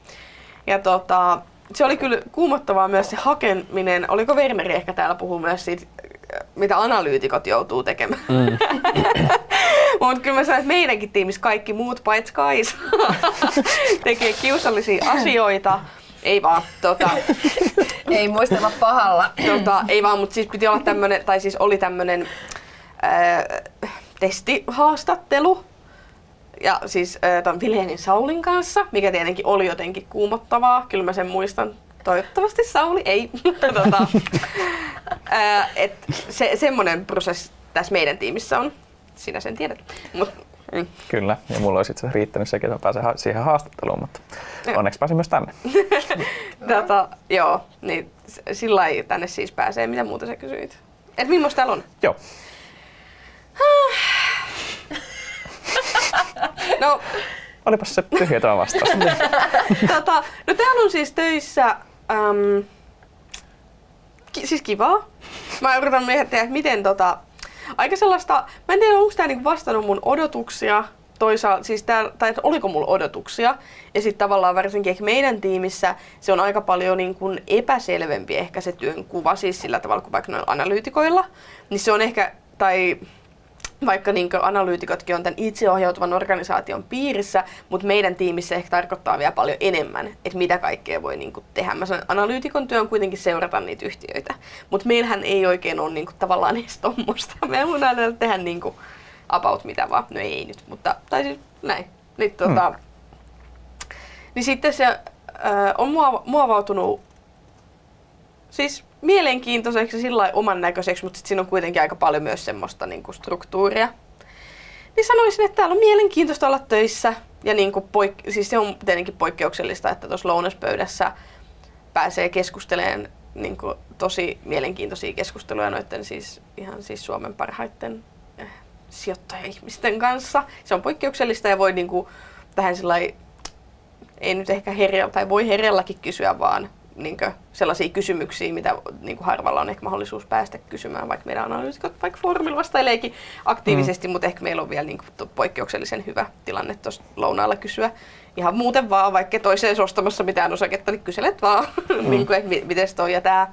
Ja tota, se oli kyllä kuumottavaa myös se hakeminen. Oliko Werneri ehkä täällä puhuu myös siitä, mitä analyytikot joutuu tekemään. Mm. [laughs] Mutta kyllä mä sanoin, että meidänkin tiimissä kaikki muut paitsi Kaisa [laughs] tekee kiusallisia asioita. Ei vaan, tota, Ei muistella pahalla. tota, ei vaan, mutta siis piti olla tämmönen, tai siis oli tämmönen ää, testihaastattelu. Ja siis ää, ton Vilenin Saulin kanssa, mikä tietenkin oli jotenkin kuumottavaa. Kyllä mä sen muistan. Toivottavasti Sauli ei. mutta [laughs] tota, et se, semmonen prosessi tässä meidän tiimissä on. Sinä sen tiedät. Mut, mm. Kyllä, ja mulla olisi itse riittänyt sekin, että pääsen ha- siihen haastatteluun, mutta Joo. onneksi pääsin myös tänne. [laughs] Tota, joo, niin sillä lailla tänne siis pääsee. Mitä muuta sä kysyit? Et millaista täällä on? Joo, No, olipas se tyhjä tämä vastaus. [laughs] tota, no täällä on siis töissä, äm, ki, siis kivaa. Mä yritän miettiä, että miten tota, aika sellaista, mä en tiedä onko tää niinku vastannut mun odotuksia, toisaalta, siis tää, tai että oliko mulla odotuksia. Ja sitten tavallaan varsinkin ehkä meidän tiimissä se on aika paljon niin kuin epäselvempi ehkä se työn kuva, siis sillä tavalla kuin vaikka noilla analyytikoilla. Niin se on ehkä, tai vaikka niin analyytikotkin on tämän itseohjautuvan organisaation piirissä, mutta meidän tiimissä ehkä tarkoittaa vielä paljon enemmän, että mitä kaikkea voi niin tehdä. Mä sanon, analyytikon työ on kuitenkin seurata niitä yhtiöitä, mutta meillähän ei oikein ole niin kuin, tavallaan edes tommosta. [laughs] Me voidaan tehdä niin kuin, about mitä vaan. No ei nyt, mutta tai siis näin. Niin, tota, niin sitten se äh, on muova- muovautunut siis mielenkiintoiseksi sillä oman näköiseksi, mutta sit siinä on kuitenkin aika paljon myös semmoista niin kuin struktuuria. Niin sanoisin, että täällä on mielenkiintoista olla töissä. Ja niin kuin poik- siis se on tietenkin poikkeuksellista, että tuossa lounaspöydässä pääsee keskustelemaan niin kuin tosi mielenkiintoisia keskusteluja noiden siis ihan siis Suomen parhaiten eh, sijoittaja-ihmisten kanssa. Se on poikkeuksellista ja voi niin kuin, tähän sillä ei nyt ehkä herjalla, tai voi herjallakin kysyä vaan niin sellaisia kysymyksiä, mitä niin harvalla on ehkä mahdollisuus päästä kysymään, vaikka meidän analyytikot vaikka foorumilla vastaileekin aktiivisesti, mm. mutta ehkä meillä on vielä niin kuin, poikkeuksellisen hyvä tilanne tuossa lounaalla kysyä. Ihan muuten vaan, vaikka toiseen ostamassa mitään osaketta, niin kyselet vaan, mm. [laughs] niin kuin, että mi- miten toi ja tämä.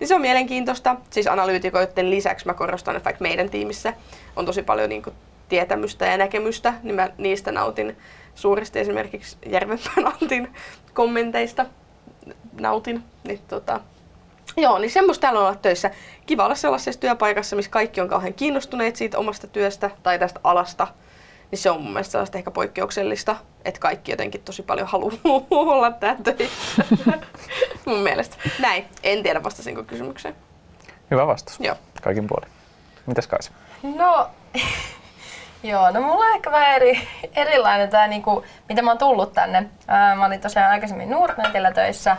Niin se on mielenkiintoista. Siis analyytikoiden lisäksi mä korostan, että vaikka meidän tiimissä on tosi paljon niin kuin, tietämystä ja näkemystä, niin mä niistä nautin suuresti esimerkiksi Järvenpään [laughs] Antin kommenteista nautin. Niin, tota, joo, niin semmoista täällä on olla töissä. Kiva olla sellaisessa työpaikassa, missä kaikki on kauhean kiinnostuneet siitä omasta työstä tai tästä alasta. Niin se on mun mielestä sellaista ehkä poikkeuksellista, että kaikki jotenkin tosi paljon haluaa [laughs] olla tää töissä. [laughs] mun mielestä. Näin. En tiedä vastasinko kysymykseen. Hyvä vastaus. Joo. Kaikin puolin. Mitäs Kaisa? No, [laughs] joo, no mulla on ehkä vähän eri, erilainen tämä, niinku, mitä mä oon tullut tänne. Ää, mä olin tosiaan aikaisemmin Nordnetillä töissä.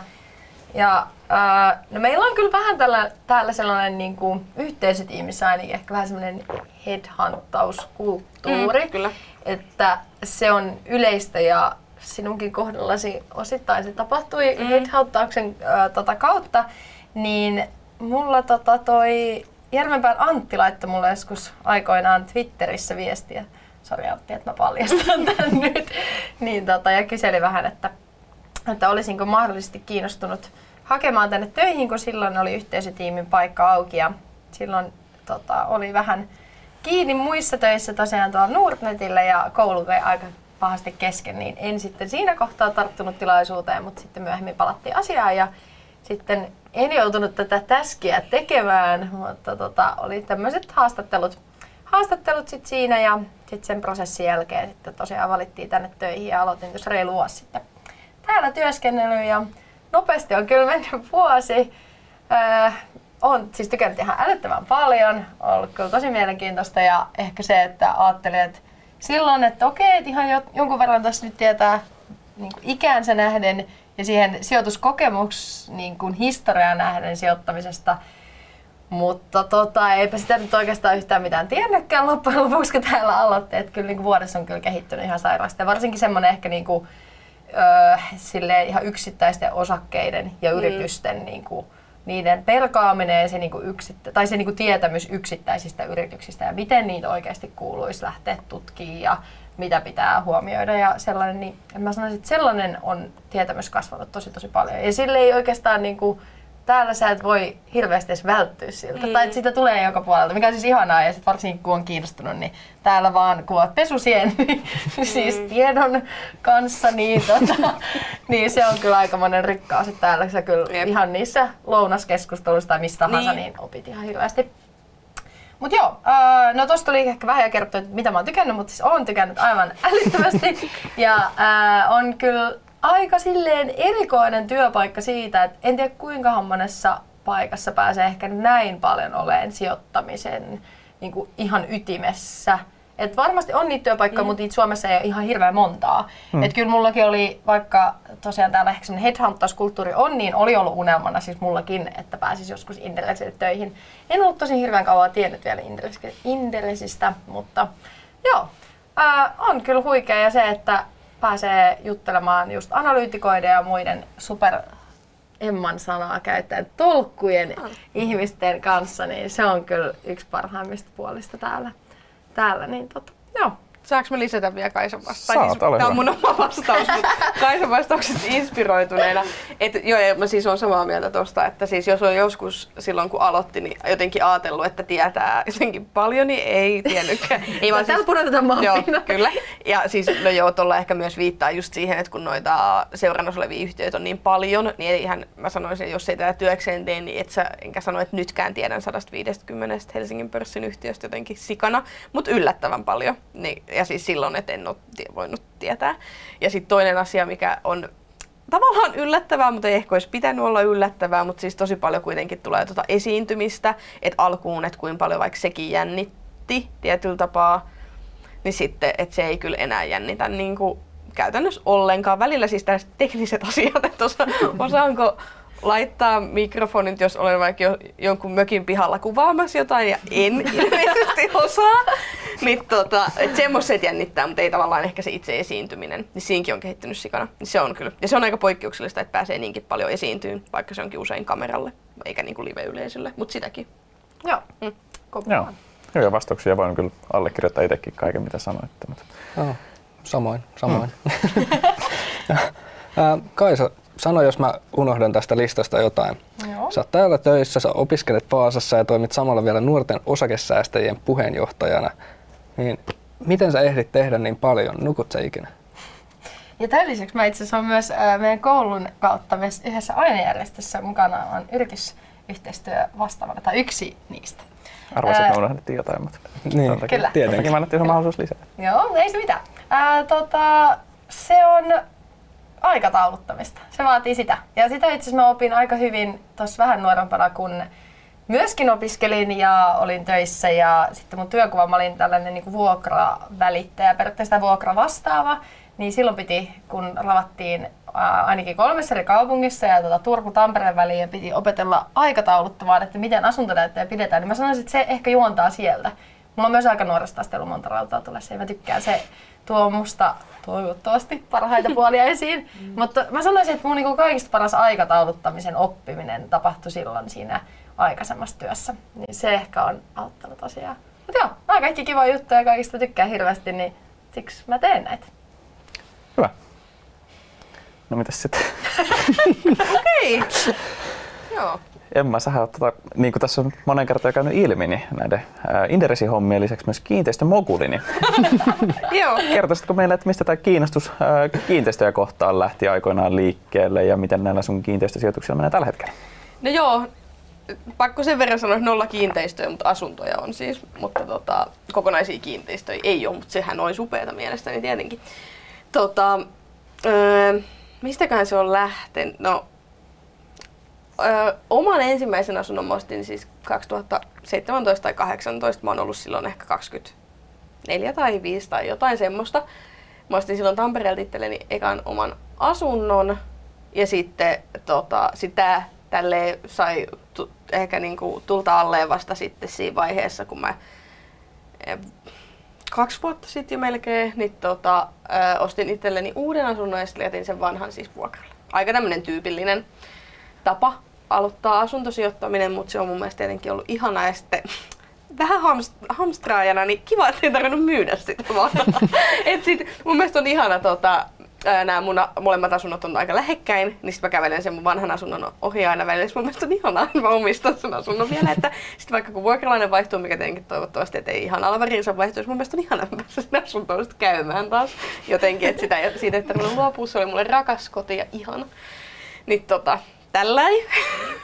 Ja ää, no meillä on kyllä vähän tällä, täällä sellainen niinku, yhteisötiimissä ainakin ehkä vähän sellainen headhuntauskulttuuri. Mm, kyllä. Että se on yleistä ja sinunkin kohdallasi osittain se tapahtui mm. headhuntauksen ää, tota kautta. Niin mulla tota toi Järvenpään Antti laittoi mulle joskus aikoinaan Twitterissä viestiä. Sori Antti, että mä paljastan [laughs] tän nyt. Niin, tota, ja kyseli vähän, että, että olisinko mahdollisesti kiinnostunut hakemaan tänne töihin, kun silloin oli yhteisötiimin paikka auki. Ja silloin tota, oli vähän kiinni muissa töissä tosiaan tuolla Nordnetillä ja koulu vei aika pahasti kesken, niin en sitten siinä kohtaa tarttunut tilaisuuteen, mutta sitten myöhemmin palattiin asiaan ja sitten en joutunut tätä täskiä tekemään, mutta tota, oli tämmöiset haastattelut, haastattelut sit siinä ja sitten sen prosessin jälkeen sitten tosiaan valittiin tänne töihin ja aloitin tuossa reilu vuosi sitten täällä työskennellyt ja nopeasti on kyllä mennyt vuosi. Öö, on siis tykännyt ihan älyttömän paljon, ollut kyllä tosi mielenkiintoista ja ehkä se, että ajattelin, että silloin, että okei, että ihan jo, jonkun verran tässä nyt tietää niin ikäänsä nähden ja siihen sijoituskokemus niin kuin historiaa nähden sijoittamisesta, mutta tota, eipä sitä nyt oikeastaan yhtään mitään tiennytkään loppujen lopuksi, kun täällä aloitti. Että kyllä niin kuin vuodessa on kyllä kehittynyt ihan sairaasti. Ja varsinkin semmoinen ehkä niin kuin, öö, ihan yksittäisten osakkeiden ja mm. yritysten niin kuin, niiden perkaaminen ja se, niin kuin yksittä, tai se niin kuin tietämys yksittäisistä yrityksistä ja miten niitä oikeasti kuuluisi lähteä tutkimaan ja mitä pitää huomioida ja sellainen, niin mä sanoisin, että sellainen on tietämys kasvanut tosi tosi paljon. Ja sille ei oikeastaan niin kuin, täällä sä et voi hirveästi edes välttyä siltä. Mm. Tai että sitä tulee joka puolelta, mikä on siis ihanaa. Ja sit varsinkin kun on kiinnostunut, niin täällä vaan kun oot pesusien, [laughs] niin mm. siis tiedon kanssa, niin, tota, [laughs] niin se on kyllä aika monen rikkaus. Että täällä sä kyllä Jep. ihan niissä lounaskeskusteluissa tai mistä tahansa, niin. niin opit ihan hirveästi. Mut joo, äh, no tosta oli ehkä vähän jo kerrottu, että mitä mä oon tykännyt, mutta siis oon tykännyt aivan älyttömästi. [laughs] ja äh, on kyllä aika silleen erikoinen työpaikka siitä, että en tiedä kuinka monessa paikassa pääsee ehkä näin paljon oleen sijoittamisen niin kuin ihan ytimessä. Et varmasti on niitä työpaikkoja, mm. mutta niitä Suomessa ei ole ihan hirveän montaa. Mm. Et kyllä mullakin oli, vaikka tosiaan täällä ehkä semmoinen headhunters-kulttuuri on, niin oli ollut unelmana siis mullakin, että pääsis joskus Indelesille töihin. En ollut tosi hirveän kauan tiennyt vielä Indelesistä, mutta joo, ää, on kyllä huikea ja se, että pääsee juttelemaan just analyytikoiden ja muiden super Emman sanaa käyttäen tolkkujen oh. ihmisten kanssa, niin se on kyllä yksi parhaimmista puolista täällä. täällä niin tota, joo. Saanko mä lisätä vielä Kaisan vastaus? Siis, Tämä on mun oma vastaus, mutta [laughs] Kaisan vastaukset inspiroituneena. Et, joo, ja mä siis on samaa mieltä tosta, että siis jos on joskus silloin kun aloitti, niin jotenkin ajatellut, että tietää jotenkin paljon, niin ei tiennytkään. [laughs] ei vaan siis, pudotetaan Joo, kyllä. Ja siis no joo, tuolla ehkä myös viittaa just siihen, että kun noita seurannassa olevia yhtiöitä on niin paljon, niin eihän mä sanoisin, että jos ei tätä työkseen tee, niin et sä, enkä sano, että nytkään tiedän 150 Helsingin pörssin yhtiöstä jotenkin sikana, mutta yllättävän paljon. Niin ja siis silloin, että en ole voinut tietää. Ja sitten toinen asia, mikä on tavallaan yllättävää, mutta ei ehkä olisi pitänyt olla yllättävää, mutta siis tosi paljon kuitenkin tulee tuota esiintymistä, että alkuun, että kuinka paljon vaikka sekin jännitti tietyllä tapaa, niin sitten, että se ei kyllä enää jännitä niin kuin käytännössä ollenkaan. Välillä siis tekniset [laughs] asiat, että osa, osaanko laittaa mikrofonit, jos olen vaikka jo, jonkun mökin pihalla kuvaamassa jotain ja en ilmeisesti osaa. [laughs] Niin tota, että semmoiset jännittää, mutta ei tavallaan ehkä se itse esiintyminen. Niin siinkin on kehittynyt sikana. Niin se on kyllä. Ja se on aika poikkeuksellista, että pääsee niinkin paljon esiintyyn, vaikka se onkin usein kameralle, eikä niin kuin live-yleisölle, mutta sitäkin. Joo. Mm. Joo. Hyviä vastauksia voin kyllä allekirjoittaa itsekin kaiken, mitä sanoitte. Mutta... Joo, samoin, samoin. Mm. [laughs] Kaisa, sano, jos mä unohdan tästä listasta jotain. Joo. Sä oot täällä töissä, sä opiskelet Vaasassa ja toimit samalla vielä nuorten osakesäästäjien puheenjohtajana. Niin miten sä ehdit tehdä niin paljon? Nukut sä ikinä? Ja tämän lisäksi mä itse asiassa olen myös meidän koulun kautta myös yhdessä ainejärjestössä mukana on yritysyhteistyö vastaavana, tai yksi niistä. Arvasin, että me unohdettiin jotain, mutta niin, kyllä. Tietenkin mä annettiin mahdollisuus lisää. Joo, ei se mitään. Äh, tota, se on aikatauluttamista. Se vaatii sitä. Ja sitä itse asiassa mä opin aika hyvin tuossa vähän nuorempana, kun myöskin opiskelin ja olin töissä ja sitten mun työkuva, mä olin tällainen niin vuokravälittäjä, periaatteessa vuokra vastaava, niin silloin piti, kun ravattiin ainakin kolmessa eri kaupungissa ja tuota Turku-Tampereen väliin ja piti opetella aikatauluttamaan, että miten asuntonäyttöjä pidetään, niin mä sanoisin, että se ehkä juontaa sieltä. Mulla on myös aika nuoresta asti ollut monta rautaa tulessa ja mä tykkään se tuo musta toivottavasti parhaita [laughs] puolia esiin. Mm. Mutta mä sanoisin, että mun niinku kaikista paras aikatauluttamisen oppiminen tapahtui silloin siinä aikaisemmassa työssä. Niin se ehkä on auttanut asiaa. Mutta joo, nämä kaikki kiva juttuja ja kaikista tykkää hirveästi, niin siksi mä teen näitä. Hyvä. No mitäs sitten? [laughs] Okei. [laughs] Joo. Emma, sä oot, tota, niin kuin tässä on monen kertaan jo käynyt ilmi, niin näiden Inderesin hommien lisäksi myös kiinteistömoguli. Niin [laughs] Joo. kertoisitko meille, että mistä tämä kiinnostus ää, kiinteistöjä kohtaan lähti aikoinaan liikkeelle ja miten näillä sun kiinteistösijoituksilla menee tällä hetkellä? No joo, pakko sen verran sanoa, että nolla kiinteistöjä, mutta asuntoja on siis. Mutta tota, kokonaisia kiinteistöjä ei ole, mutta sehän olisi upeata mielestäni tietenkin. Tota, öö, mistäkään se on lähtenyt? No, öö, oman ensimmäisen asunnon ostin siis 2017 tai 2018. Mä oon ollut silloin ehkä 24 tai 5 tai jotain semmoista. Mä ostin silloin Tampereelta itselleni ekan oman asunnon. Ja sitten tota, sitä tälle sai tu, ehkä niinku tulta alleen vasta sitten siinä vaiheessa, kun mä kaksi vuotta sitten jo melkein, niin tota, ö, ostin itselleni uuden asunnon ja sitten jätin sen vanhan siis vuokralle. Aika tämmönen tyypillinen tapa aloittaa asuntosijoittaminen, mutta se on mun mielestä tietenkin ollut ihana ja sitten vähän hamst- hamstraajana, niin kiva, että ei tarvinnut myydä sitä vaan. [laughs] Et sit, mun mielestä on ihana tota, nämä mun molemmat asunnot on aika lähekkäin, niin sitten mä kävelen sen mun vanhan asunnon ohi aina välillä. Mun mielestä on ihanaa, että mä omistan sen asunnon vielä. Että sitten vaikka kun vuokralainen vaihtuu, mikä tietenkin toivottavasti, että ei ihan alvariinsa vaihtuisi, mun mielestä on ihanaa, että mä sinne asuntoon sit käymään taas. Jotenkin, että sitä, siitä ei tarvinnut luopua, se oli mulle rakas koti ja ihana. Niin tota, tälläin.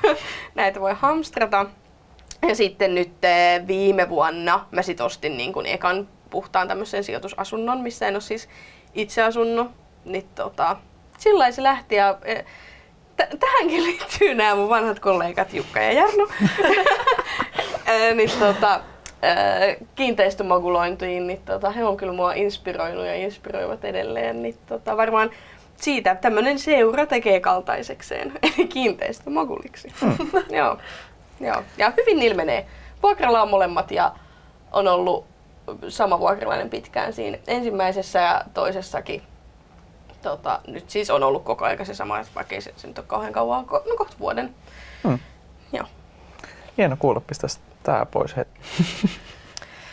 [laughs] Näitä voi hamstrata. Ja sitten nyt eh, viime vuonna mä sit ostin niin kun ekan puhtaan tämmöisen sijoitusasunnon, missä en ole siis itse asunut. Niin tota, sillä se lähti ja eh, t- tähänkin [laughs] liittyy nämä mun vanhat kollegat Jukka ja Jarno. [laughs] Eh, niin tota, eh, kiinteistömagulointiin, niin tota, he on kyllä mua inspiroinut ja inspiroivat edelleen. Niin tota, varmaan siitä tämmöinen seura tekee kaltaisekseen, [laughs] eli kiinteistömaguliksi. Joo. Joo, ja hyvin ilmenee. Vuokralla on molemmat ja on ollut sama vuokralainen pitkään siinä ensimmäisessä ja toisessakin. Tota, nyt siis on ollut koko ajan se sama, vaikka ei se, se nyt ole kauhean kauan, ko- no kohta vuoden. Hmm. Joo. Hieno kuulla, pistää tää pois hetki. [laughs]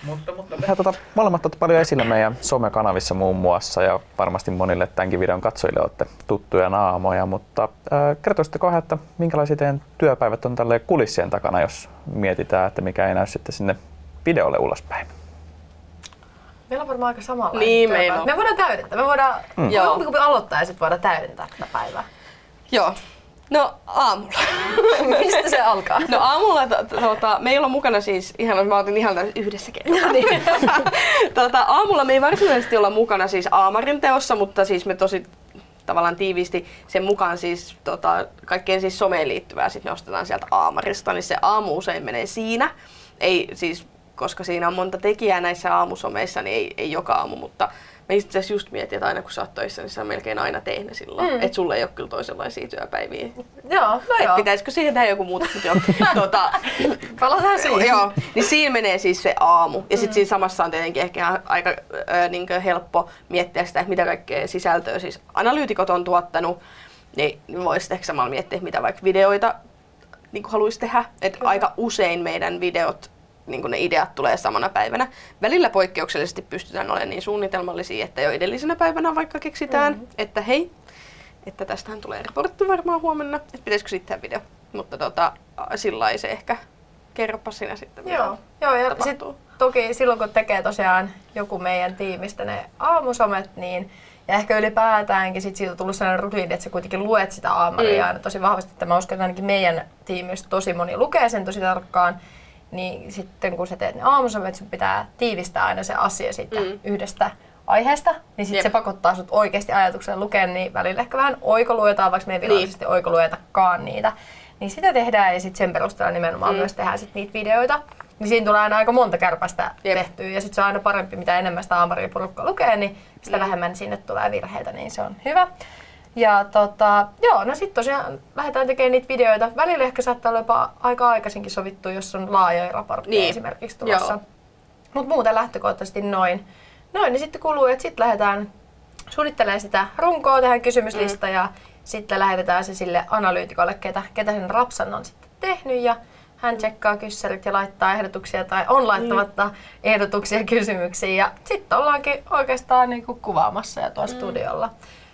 mutta, mutta tehdään tota, molemmat olette paljon esillä meidän somekanavissa muun muassa ja varmasti monille tämänkin videon katsojille olette tuttuja naamoja, mutta äh, kertoisitteko että minkälaisia teidän työpäivät on tälle kulissien takana, jos mietitään, että mikä ei näy sitten sinne videolle ulospäin. Meillä on varmaan aika samanlainen Niin, meillä on. Me voidaan täydentää. Me voidaan Mm. Joo. aloittaa ja sitten voidaan täydentää tätä päivää. Joo. No aamulla. [laughs] Mistä se alkaa? No aamulla to, tota, meillä on mukana siis, ihan, mä otin ihan yhdessä [laughs] kertaa. niin. [laughs] tota, aamulla me ei varsinaisesti olla mukana siis Aamarin teossa, mutta siis me tosi tavallaan tiiviisti sen mukaan siis tota, kaikkeen siis someen liittyvää sit nostetaan sieltä Aamarista, niin se aamu usein menee siinä. Ei siis, koska siinä on monta tekijää näissä aamusomeissa, niin ei, ei joka aamu, mutta mä itse asiassa just mietin, että aina kun sä oot töissä, niin sä melkein aina teet ne silloin. Mm. Mm. Että sulle ei ole kyllä toisenlaisia työpäiviä. Joo, no Et joo. pitäisikö siihen tehdä joku muutos? Mutta joo. [laughs] tota, Palataan siihen. joo, niin siinä menee siis se aamu. Ja sitten siinä samassa on tietenkin ehkä aika ö, niin helppo miettiä sitä, että mitä kaikkea sisältöä siis analyytikot on tuottanut. Niin voisi ehkä samalla miettiä, mitä vaikka videoita niin haluaisi tehdä. Et aika usein meidän videot, niin ne ideat tulee samana päivänä. Välillä poikkeuksellisesti pystytään olemaan niin suunnitelmallisia, että jo edellisenä päivänä vaikka keksitään, mm-hmm. että hei, että tästähän tulee raportti varmaan huomenna, että pitäisikö sitten video. Mutta tota, sillä se ehkä kerropa sinä sitten, mitä Joo, joo ja sit, toki silloin kun tekee tosiaan joku meidän tiimistä ne aamusomet, niin ja ehkä ylipäätäänkin sit siitä on tullut sellainen rutiini, että sä kuitenkin luet sitä aamaria Mm. aina tosi vahvasti. Että mä uskon, että ainakin meidän tiimistä tosi moni lukee sen tosi tarkkaan. Niin sitten kun sä teet ne aamusomet, sun pitää tiivistää aina se asia siitä Mm. yhdestä aiheesta, niin sit Jep. se pakottaa sut oikeasti ajatuksella lukea, niin välillä ehkä vähän oikoluetaan, vaikka me ei virallisesti niin. oikoluetakaan niitä. Niin sitä tehdään ja sitten sen perusteella nimenomaan Mm. myös tehdään sit niitä videoita. Niin siinä tulee aina aika monta kärpästä Jep. tehtyä ja sitten se on aina parempi, mitä enemmän sitä aamaria lukee, niin sitä Mm. vähemmän sinne tulee virheitä, niin se on hyvä. Ja tota, joo, no sitten tosiaan lähdetään tekemään niitä videoita. Välillä ehkä saattaa olla jopa aika aikaisinkin sovittu, jos on laajoja raportteja Niin. esimerkiksi tulossa. Mutta muuten lähtökohtaisesti noin. Noin, niin sitten kuluu, että sitten lähdetään suunnittelemaan sitä runkoa, tehdään kysymyslista mm. ja sitten lähetetään se sille analyytikolle, ketä, ketä sen rapsan on sitten tehnyt ja hän tsekkaa kyssärit ja laittaa ehdotuksia tai on laittamatta mm. ehdotuksia kysymyksiin ja sitten ollaankin oikeastaan niinku kuvaamassa ja tuolla mm. studiolla.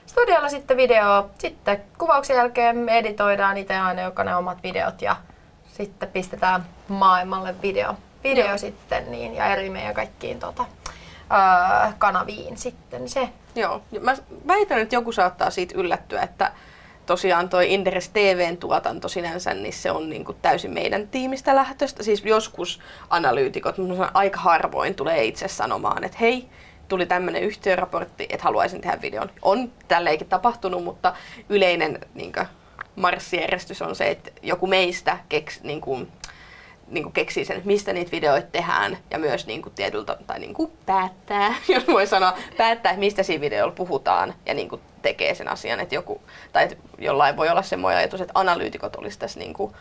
Studiolla sitten video, sitten kuvauksen jälkeen me editoidaan itse aina jokainen omat videot ja sitten pistetään maailmalle video, video Joo. sitten niin, ja eri meidän kaikkiin tota, öö, kanaviin sitten se. Joo. Mä väitän, että joku saattaa siitä yllättyä, että tosiaan toi Inderes TVn tuotanto sinänsä, niin se on niin kuin täysin meidän tiimistä lähtöstä. Siis joskus analyytikot, mutta aika harvoin tulee itse sanomaan, että hei, tuli tämmöinen yhtiöraportti, että haluaisin tehdä videon. On tälleenkin tapahtunut, mutta yleinen niin kuin, marssijärjestys on se, että joku meistä keks, niin kuin, niin kuin keksii sen, että mistä niitä videoita tehdään ja myös niin kuin tietyltä, tai niin kuin päättää, [laughs] jos voi sanoa, päättää, että mistä siinä videolla puhutaan ja niin kuin tekee sen asian, että joku, tai että jollain voi olla semmoinen ajatus, että analyytikot olisi tässä niin kuin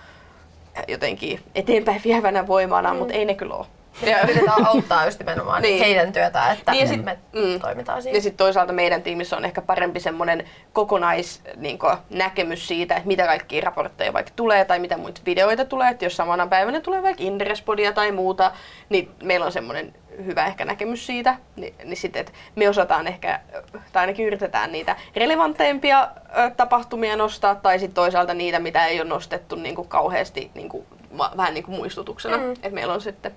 jotenkin eteenpäin vievänä voimana, mm. mutta ei ne kyllä ole. Ja yritetään auttaa just nimenomaan Niin. heidän työtä, että Niin niin sit- me mm. toimitaan siinä. Ja sitten toisaalta meidän tiimissä on ehkä parempi semmoinen kokonais niin näkemys siitä, että mitä kaikkia raportteja vaikka tulee tai mitä muita videoita tulee. Että jos samana päivänä tulee vaikka Inderespodia tai muuta, niin meillä on semmoinen hyvä ehkä näkemys siitä. Ni, niin sitten, että me osataan ehkä, tai ainakin yritetään niitä relevanteimpia ö, tapahtumia nostaa, tai sitten toisaalta niitä, mitä ei ole nostettu niin kuin kauheasti niin kuin, vähän niin kuin muistutuksena. Mm. Että meillä on sitten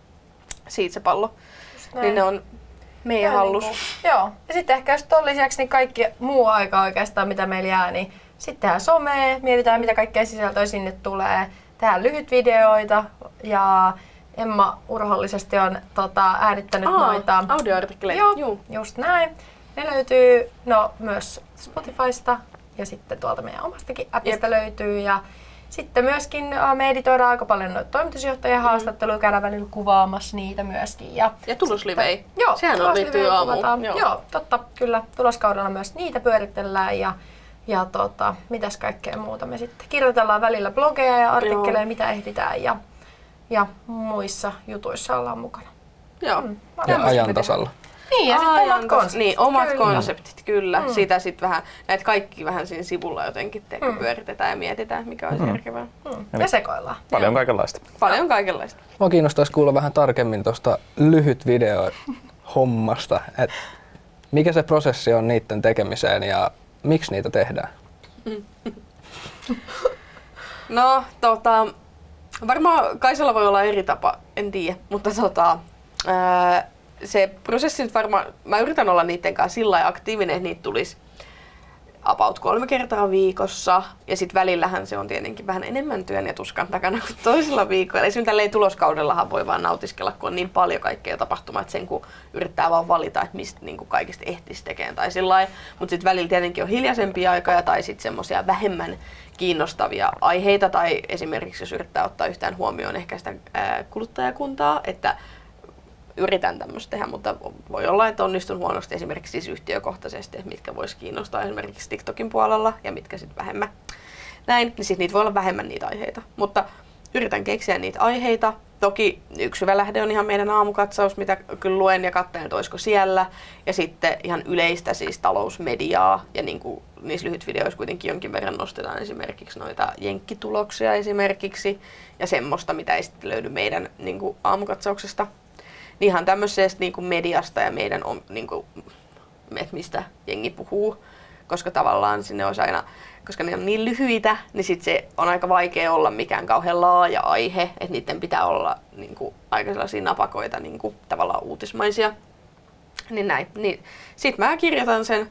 siitä se pallo. Niin ne on meidän hallus. Niinku, joo. Ja sitten ehkä jos ton lisäksi niin kaikki muu aika oikeastaan, mitä meillä jää, niin sitten tehdään somea, mietitään mitä kaikkea sisältöä sinne tulee, tehdään lyhytvideoita ja Emma urhollisesti on tota, äänittänyt Aa, noita audioartikkeleita. Joo, Juu. just näin. Ne löytyy no, myös Spotifysta ja sitten tuolta meidän omastakin appista löytyy. Ja sitten myöskin me editoidaan aika paljon noita toimitusjohtajien haastatteluja, käydään välillä kuvaamassa niitä myöskin. Ja, Ja tuloslivei. Joo, Sehän on liittyy aamuun. Joo. Joo. totta, kyllä. Tuloskaudella myös niitä pyöritellään ja, ja tota, mitäs kaikkea muuta me sitten kirjoitellaan välillä blogeja ja artikkeleja, Joo. mitä ehditään ja, ja muissa jutuissa ollaan mukana. Joo. Mm. Ja ajan tasalla. Niin, ja sitten omat konseptit. Niin, omat Kyllä. konseptit, kyllä. Mm. Sitä sitten vähän, näitä kaikki vähän siinä sivulla jotenkin teekö, Mm. pyöritetään ja mietitään, mikä olisi Mm. järkevää. Mm. Ja sekoillaan. Paljon kaikenlaista. Paljon kaikenlaista. Mua kiinnostaisi kuulla vähän tarkemmin tuosta lyhyt video hommasta, että mikä se prosessi on niiden tekemiseen ja miksi niitä tehdään? No, tota, varmaan Kaisalla voi olla eri tapa, en tiedä, mutta tota, ää, se prosessi nyt varmaan, mä yritän olla niiden kanssa sillä aktiivinen, että niitä tulisi about kolme kertaa viikossa. Ja sitten välillähän se on tietenkin vähän enemmän työn ja tuskan takana kuin toisella viikolla. Esimerkiksi tälleen tuloskaudellahan voi vaan nautiskella, kun on niin paljon kaikkea tapahtumaa, että sen kun yrittää vaan valita, että mistä niin kuin kaikista ehtisi tekemään tai sillä Mutta sitten välillä tietenkin on hiljaisempia aikoja tai sitten semmoisia vähemmän kiinnostavia aiheita tai esimerkiksi jos yrittää ottaa yhtään huomioon ehkä sitä ää, kuluttajakuntaa, että yritän tämmöistä tehdä, mutta voi olla, että onnistun huonosti esimerkiksi siis yhtiökohtaisesti, että mitkä voisi kiinnostaa esimerkiksi TikTokin puolella ja mitkä sitten vähemmän. Näin, niin sitten niitä voi olla vähemmän niitä aiheita. Mutta yritän keksiä niitä aiheita. Toki yksi hyvä lähde on ihan meidän aamukatsaus, mitä kyllä luen ja katselen, että olisiko siellä. Ja sitten ihan yleistä siis talousmediaa ja niin kuin niissä lyhytvideoissa kuitenkin jonkin verran nostetaan esimerkiksi noita jenkkituloksia esimerkiksi ja semmoista, mitä ei sitten löydy meidän niin kuin aamukatsauksesta niin ihan tämmöisestä niin kuin mediasta ja meidän, om- niin kuin, mistä jengi puhuu, koska tavallaan sinne olisi aina, koska ne on niin lyhyitä, niin sit se on aika vaikea olla mikään kauhean laaja aihe, että niiden pitää olla niin kuin, aika sellaisia napakoita, niin kuin, tavallaan uutismaisia. Niin näin. Niin, Sitten mä kirjoitan sen,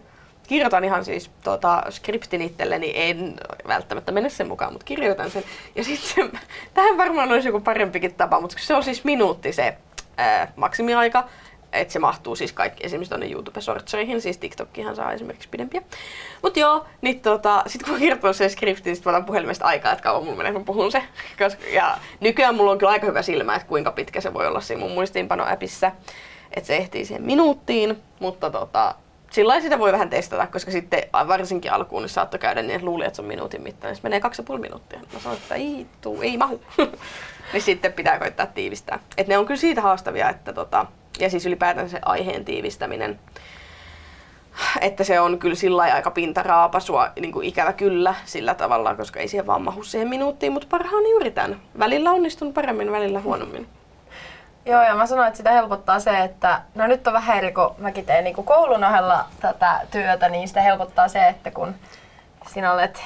kirjoitan ihan siis tota, skriptin itselleni, en välttämättä mene sen mukaan, mutta kirjoitan sen. Ja sitten tähän varmaan olisi joku parempikin tapa, mutta se on siis minuutti se ää, maksimiaika, että se mahtuu siis kaikki esimerkiksi tuonne YouTube-sortsoihin, siis TikTokkihan saa esimerkiksi pidempiä. Mutta joo, niin tota, sit kun mä kirjoitan sen skriptin, sit otan puhelimesta aikaa, että kauan mulla menee, kun puhun se. [laughs] Koska, ja nykyään mulla on kyllä aika hyvä silmä, että kuinka pitkä se voi olla siinä mun muistiinpano-appissa, että se ehtii siihen minuuttiin, mutta tota, sillä sitä voi vähän testata, koska sitten varsinkin alkuun niin saattoi käydä niin, että luuli, että se on minuutin mittainen. Sitten menee kaksi ja puoli minuuttia. Mä sanoin, että ei, tuu, ei mahu. [laughs] niin sitten pitää koittaa tiivistää. Et ne on kyllä siitä haastavia, että tota, ja siis ylipäätään se aiheen tiivistäminen, että se on kyllä sillä aika pintaraapasua, niin kuin ikävä kyllä sillä tavalla, koska ei siihen vaan mahu siihen minuuttiin, mutta parhaani yritän. Välillä onnistun paremmin, välillä huonommin. [laughs] Joo, ja mä sanoin, että sitä helpottaa se, että no nyt on vähän eri, kun mäkin teen niin koulun ohella tätä työtä, niin sitä helpottaa se, että kun sinä olet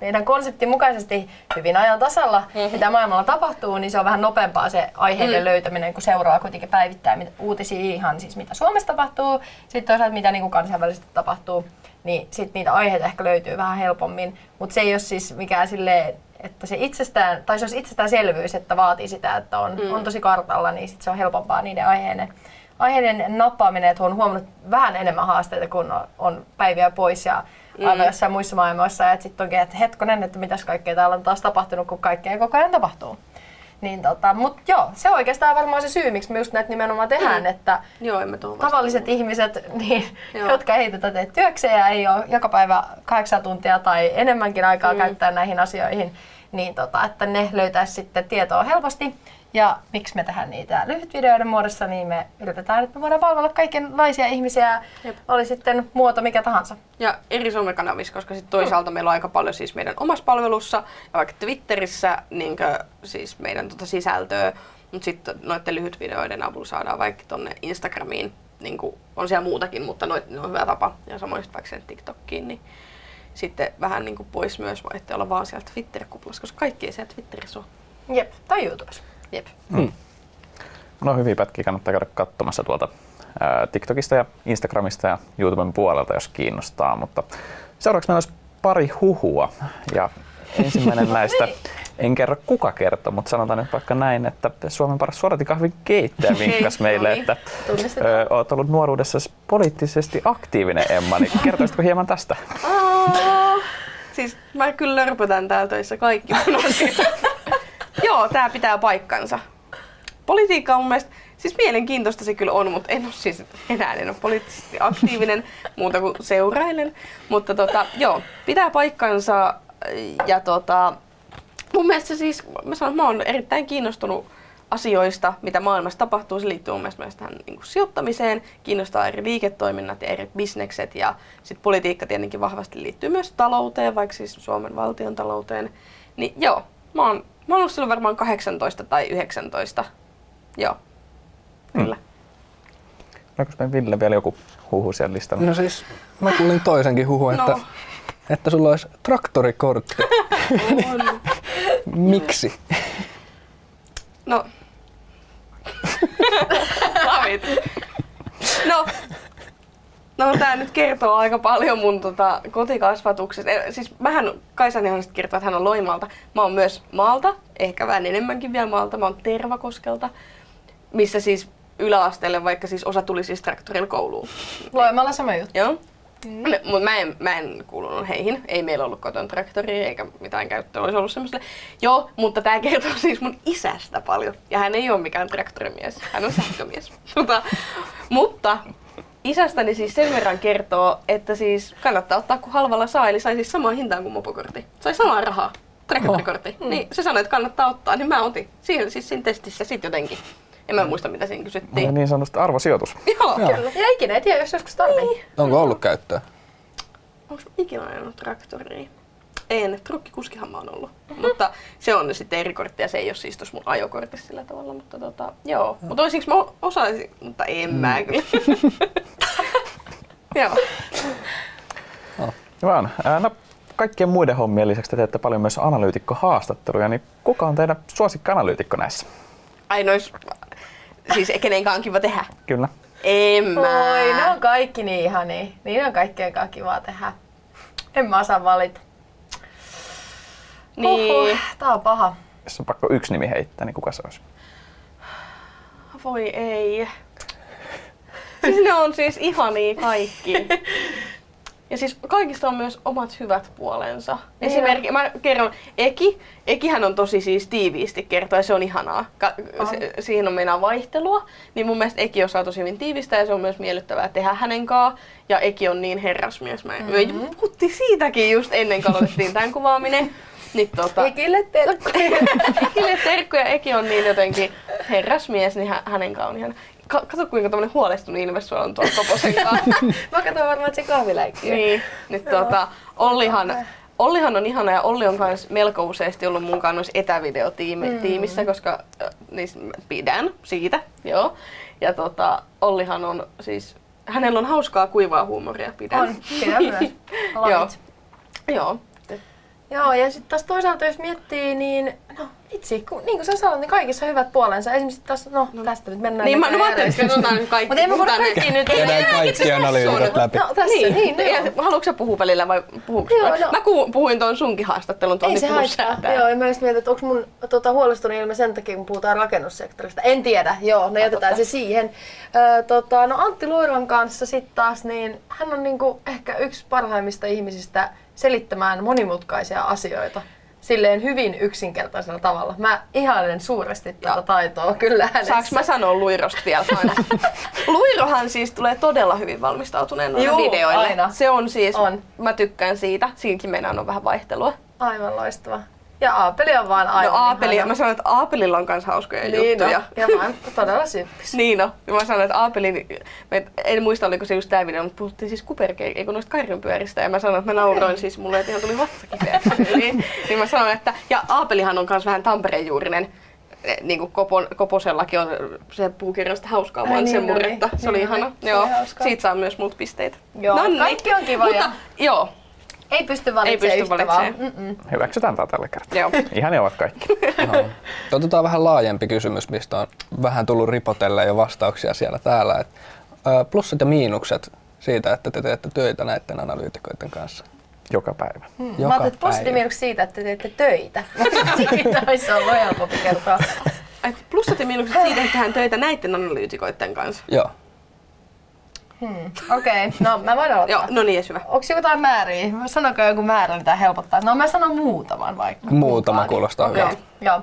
meidän konseptin mukaisesti hyvin ajan tasalla, mm-hmm. mitä maailmalla tapahtuu, niin se on vähän nopeampaa se aiheiden mm. löytäminen, kun seuraa kuitenkin päivittäin mitä, uutisia ihan siis mitä Suomessa tapahtuu, sitten toisaalta mitä niin kuin kansainvälisesti tapahtuu, niin sitten niitä aiheita ehkä löytyy vähän helpommin, mutta se ei ole siis mikään silleen, että se itsestään, tai se olisi itsestäänselvyys, että vaatii sitä, että on, mm. on tosi kartalla, niin sit se on helpompaa niiden aiheiden, aiheiden nappaaminen, että on huomannut vähän enemmän haasteita, kun on, on päiviä pois ja mm. aivan jossain muissa maailmoissa. Ja sitten onkin, että hetkonen, että mitäs kaikkea täällä on taas tapahtunut, kun kaikkea koko ajan tapahtuu. Niin tota, mut joo, se on oikeastaan varmaan se syy, miksi me just näitä nimenomaan tehdään, mm. että joo, emme tavalliset ihmiset, [laughs] niin, jotka ei tätä tee työkseen ja ei ole joka päivä kahdeksan tuntia tai enemmänkin aikaa mm. käyttää näihin asioihin, niin tota, että ne löytäisi sitten tietoa helposti. Ja miksi me tehdään niitä lyhytvideoiden muodossa, niin me yritetään, että me voidaan palvella kaikenlaisia ihmisiä, Jep. oli sitten muoto mikä tahansa. Ja eri somekanavissa, koska sitten toisaalta mm. meillä on aika paljon siis meidän omassa palvelussa ja vaikka Twitterissä niin siis meidän tota sisältöä, mutta sitten noiden lyhytvideoiden avulla saadaan vaikka tonne Instagramiin, niin on siellä muutakin, mutta noit, ne on hyvä tapa. Ja samoin vaikka TikTokkiin, niin sitten vähän niin pois myös, ettei olla vaan sieltä Twitter-kuplassa, koska kaikki ei siellä Twitterissä ole. Jep, tai YouTubessa. Jep. Hmm. No hyviä pätkiä kannattaa käydä katsomassa tuolta ää, TikTokista ja Instagramista ja YouTuben puolelta, jos kiinnostaa. Mutta seuraavaksi meillä olisi pari huhua. Ja ensimmäinen [laughs] näistä, en kerro kuka kertoo, mutta sanotaan nyt vaikka näin, että Suomen paras suoratikahvin keittäjä vinkkasi meille, että ö, olet ollut nuoruudessa poliittisesti aktiivinen Emma, niin kertoisitko hieman tästä? siis mä kyllä lörpötän täällä töissä kaikki mun [laughs] Joo, tää pitää paikkansa. Politiikka on mun mielestä, siis mielenkiintoista se kyllä on, mutta en ole siis enää en ole poliittisesti aktiivinen [laughs] muuta kuin seurailen. Mutta tota, joo, pitää paikkansa ja tota, mun mielestä siis, mä sanon, että mä oon erittäin kiinnostunut asioista, mitä maailmassa tapahtuu. Se liittyy mun mielestä myös tähän niin kuin sijoittamiseen, kiinnostaa eri liiketoiminnat ja eri bisnekset ja sitten politiikka tietenkin vahvasti liittyy myös talouteen, vaikka siis Suomen valtion talouteen. Niin joo, mä oon Mä oon silloin varmaan 18 tai 19. Joo. Kyllä. Hmm. Onko meidän Ville vielä joku huhu siellä listalla? No siis, mä kuulin toisenkin huhu, että, no. että sulla olisi traktorikortti. [laughs] Miksi? No. [laughs] no, No tää nyt kertoo aika paljon mun tota, kotikasvatuksesta. Siis mähän, Kaisan ihan kertoo, että hän on Loimalta. Mä oon myös Maalta, ehkä vähän enemmänkin vielä Maalta. Mä oon Tervakoskelta, missä siis yläasteelle, vaikka siis osa tuli siis traktorilla kouluun. Loimalla sama juttu. Joo. Mm. Mutta mä en, mä en kuulunut heihin. Ei meillä ollut kotona traktoria eikä mitään käyttöä olisi ollut semmoiselle. Joo, mutta tämä kertoo siis mun isästä paljon. Ja hän ei ole mikään traktorimies. Hän on sähkömies. [laughs] mutta, mutta isästäni siis sen verran kertoo, että siis kannattaa ottaa kun halvalla saa, eli sai siis samaan hintaan kuin mopokortti. Sai samaa rahaa, traktorikortti. Oh. Niin se sanoi, että kannattaa ottaa, niin mä otin. Siihen siis siinä testissä sit jotenkin. En mä muista, mitä siinä kysyttiin. niin sanotusti arvosijoitus. Joo, Joo. kyllä. Ja ikinä ei tiedä, jos joskus tarvii. Niin. Onko ollut käyttöä? Onko ikinä ajanut traktoria? En, trukkikuskihan mä oon ollut. Uh-huh. Mutta se on sitten eri kortti ja se ei ole siis tuossa mun ajokortissa sillä tavalla. Mutta tota, joo. Uh-huh. Mutta olisinko mä osaisin, mutta en mm. mä kyllä. [laughs] joo. Oh. Hyvä No, kaikkien muiden hommien lisäksi te teette paljon myös analyytikkohaastatteluja, niin kuka on teidän suosikki-analyytikko näissä? Ai nois, siis kenenkaan on kiva tehdä? Kyllä. En mä. Oi, ne on kaikki niin ihania. Niin on kaikkien kivaa tehdä. En mä osaa valita. Niin. Oho, tää on paha. Jos on pakko yksi nimi heittää, niin kuka se olisi? Voi ei. Siis ne on siis ihania kaikki. [laughs] Ja siis kaikista on myös omat hyvät puolensa. Niin Esimerkiksi mä kerron, Eki, Ekihän on tosi siis tiiviisti kertoa ja se on ihanaa. Ka- se, siihen on meinaa vaihtelua, niin mun mielestä Eki osaa tosi hyvin tiivistää ja se on myös miellyttävää tehdä hänen kanssaan. Ja Eki on niin herrasmies. Mä mm-hmm. me puhuttiin siitäkin just ennen kuin aloitettiin tämän kuvaaminen. [laughs] Niin, tota, Ekille terkkuja. [laughs] Ekille terkkuja. Eki on niin jotenkin herrasmies, niin hänen kanssaan on ihan kato kuinka tämmönen huolestunut Ilves sulla on tuolla Koposen [laughs] kanssa. Mä katson varmaan, että se kahviläikki. Niin, nyt tota, Ollihan, Ollihan on ihana ja Olli on myös melko useasti ollut mukaan noissa etävideotiimissä, mm. koska niin pidän siitä, joo. Ja tota, Ollihan on siis, hänellä on hauskaa kuivaa huumoria, pidän. On, pidän myös. [laughs] joo. Joo. Joo, ja sitten taas toisaalta jos miettii, niin no itse, kun, niin kuin sä sanoit, niin kaikissa on hyvät puolensa. Esimerkiksi taas, no, no. tästä nyt mennään. Niin, mä, no mä ajattelin, että katsotaan nyt kaikki. Mutta ei me voida kaikki nyt. Käydään kaikki analyytikot läpi. No tässä, Niin, niin, niin joo. ja haluatko sä puhua välillä vai puhuuko Joo, mä? no. Mä puhuin tuon sunkin haastattelun tuon Ei se haittaa. Joo, ja mä just mietin, että onko mun tota, huolestunut ilme sen takia, kun puhutaan rakennussektorista. En tiedä, joo, no jätetään se siihen. Ö, tota, no Antti Luiron kanssa sitten taas, niin hän on niinku ehkä yksi parhaimmista ihmisistä selittämään monimutkaisia asioita silleen hyvin yksinkertaisella tavalla. Mä ihailen suuresti tätä taitoa kyllä hänessä. Saanko mä sanoa Luirosta vielä aina? [laughs] Luirohan siis tulee todella hyvin valmistautuneena Juu, videoille. aina. Se on siis, On. mä tykkään siitä. Siinäkin meidän on vähän vaihtelua. Aivan loistava. Ja Aapeli on vaan aivan no Aapeli, ihana. mä sanoin, että Aapelilla on myös hauskoja Niin juttuja. on. Ja mä todella syppis. [laughs] Niin no. Ja mä sanoin, että Aapelin, mä en muista oliko se just tää video, mutta puhuttiin siis kuperkeik, eikö noista karjanpyöristä. Ja mä sanoin, että mä nauroin siis, mulle että ihan tuli vatsakipeäksi. niin, [laughs] niin mä sanoin, että, ja Aapelihan on myös vähän Tampereen juurinen. Niin kuin Kopon, Koposellakin on se puukirjasta hauskaa, vaan niin sen oli. murretta. Se oli Niin ihana. Joo. Siitä saa myös muut pisteitä. Joo, Nonni. kaikki on kiva Mutta, ja- joo, Ei pysty valitsemaan pysty yhtä valitsemaan. vaan. Mm-mm. Hyväksytään tämä tällä kertaa. joo. [laughs] Ihan ne ovat kaikki. Joo. Otetaan vähän laajempi kysymys, mistä on vähän tullut ripotelle jo vastauksia siellä täällä. Et, ö, plussat ja miinukset siitä, että te teette töitä näiden analyytikoiden kanssa. Joka päivä. Mä Joka ajattelin, että plussit ja päivä. miinukset siitä, että te teette töitä. [laughs] siitä olisi ollut helpompi kertoa. Plussat ja miinukset siitä, että tehdään töitä näiden analyytikoiden kanssa. Joo. Hmm. Okei, okay. no mä voin aloittaa. Joo, no niin, hyvä. Onko jotain määriä? Sanoiko joku määrä, mitä helpottaa? No mä sanon muutaman vaikka. Muutama Kumpaakin. kuulostaa Okei, hyvältä. Joo.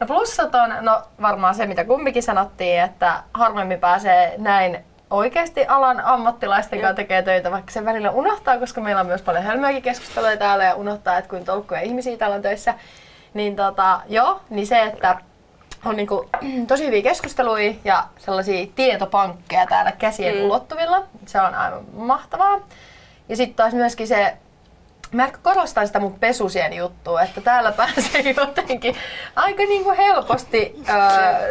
No plussat on, no varmaan se mitä kumpikin sanottiin, että harvemmin pääsee näin oikeasti alan ammattilaisten kanssa tekee töitä, vaikka se välillä unohtaa, koska meillä on myös paljon hölmöäkin keskusteluja täällä ja unohtaa, että kuinka tolkkuja ihmisiä täällä on töissä. Niin tota, joo, niin se, että on niinku, [clears throat] tosi hyviä keskusteluja ja sellaisia tietopankkeja täällä käsien mm. ulottuvilla. Se on aivan mahtavaa. Ja sitten taas myöskin se, mä ehkä korostan sitä mun pesusien juttua, että täällä pääsee [laughs] jotenkin aika niinku helposti ö,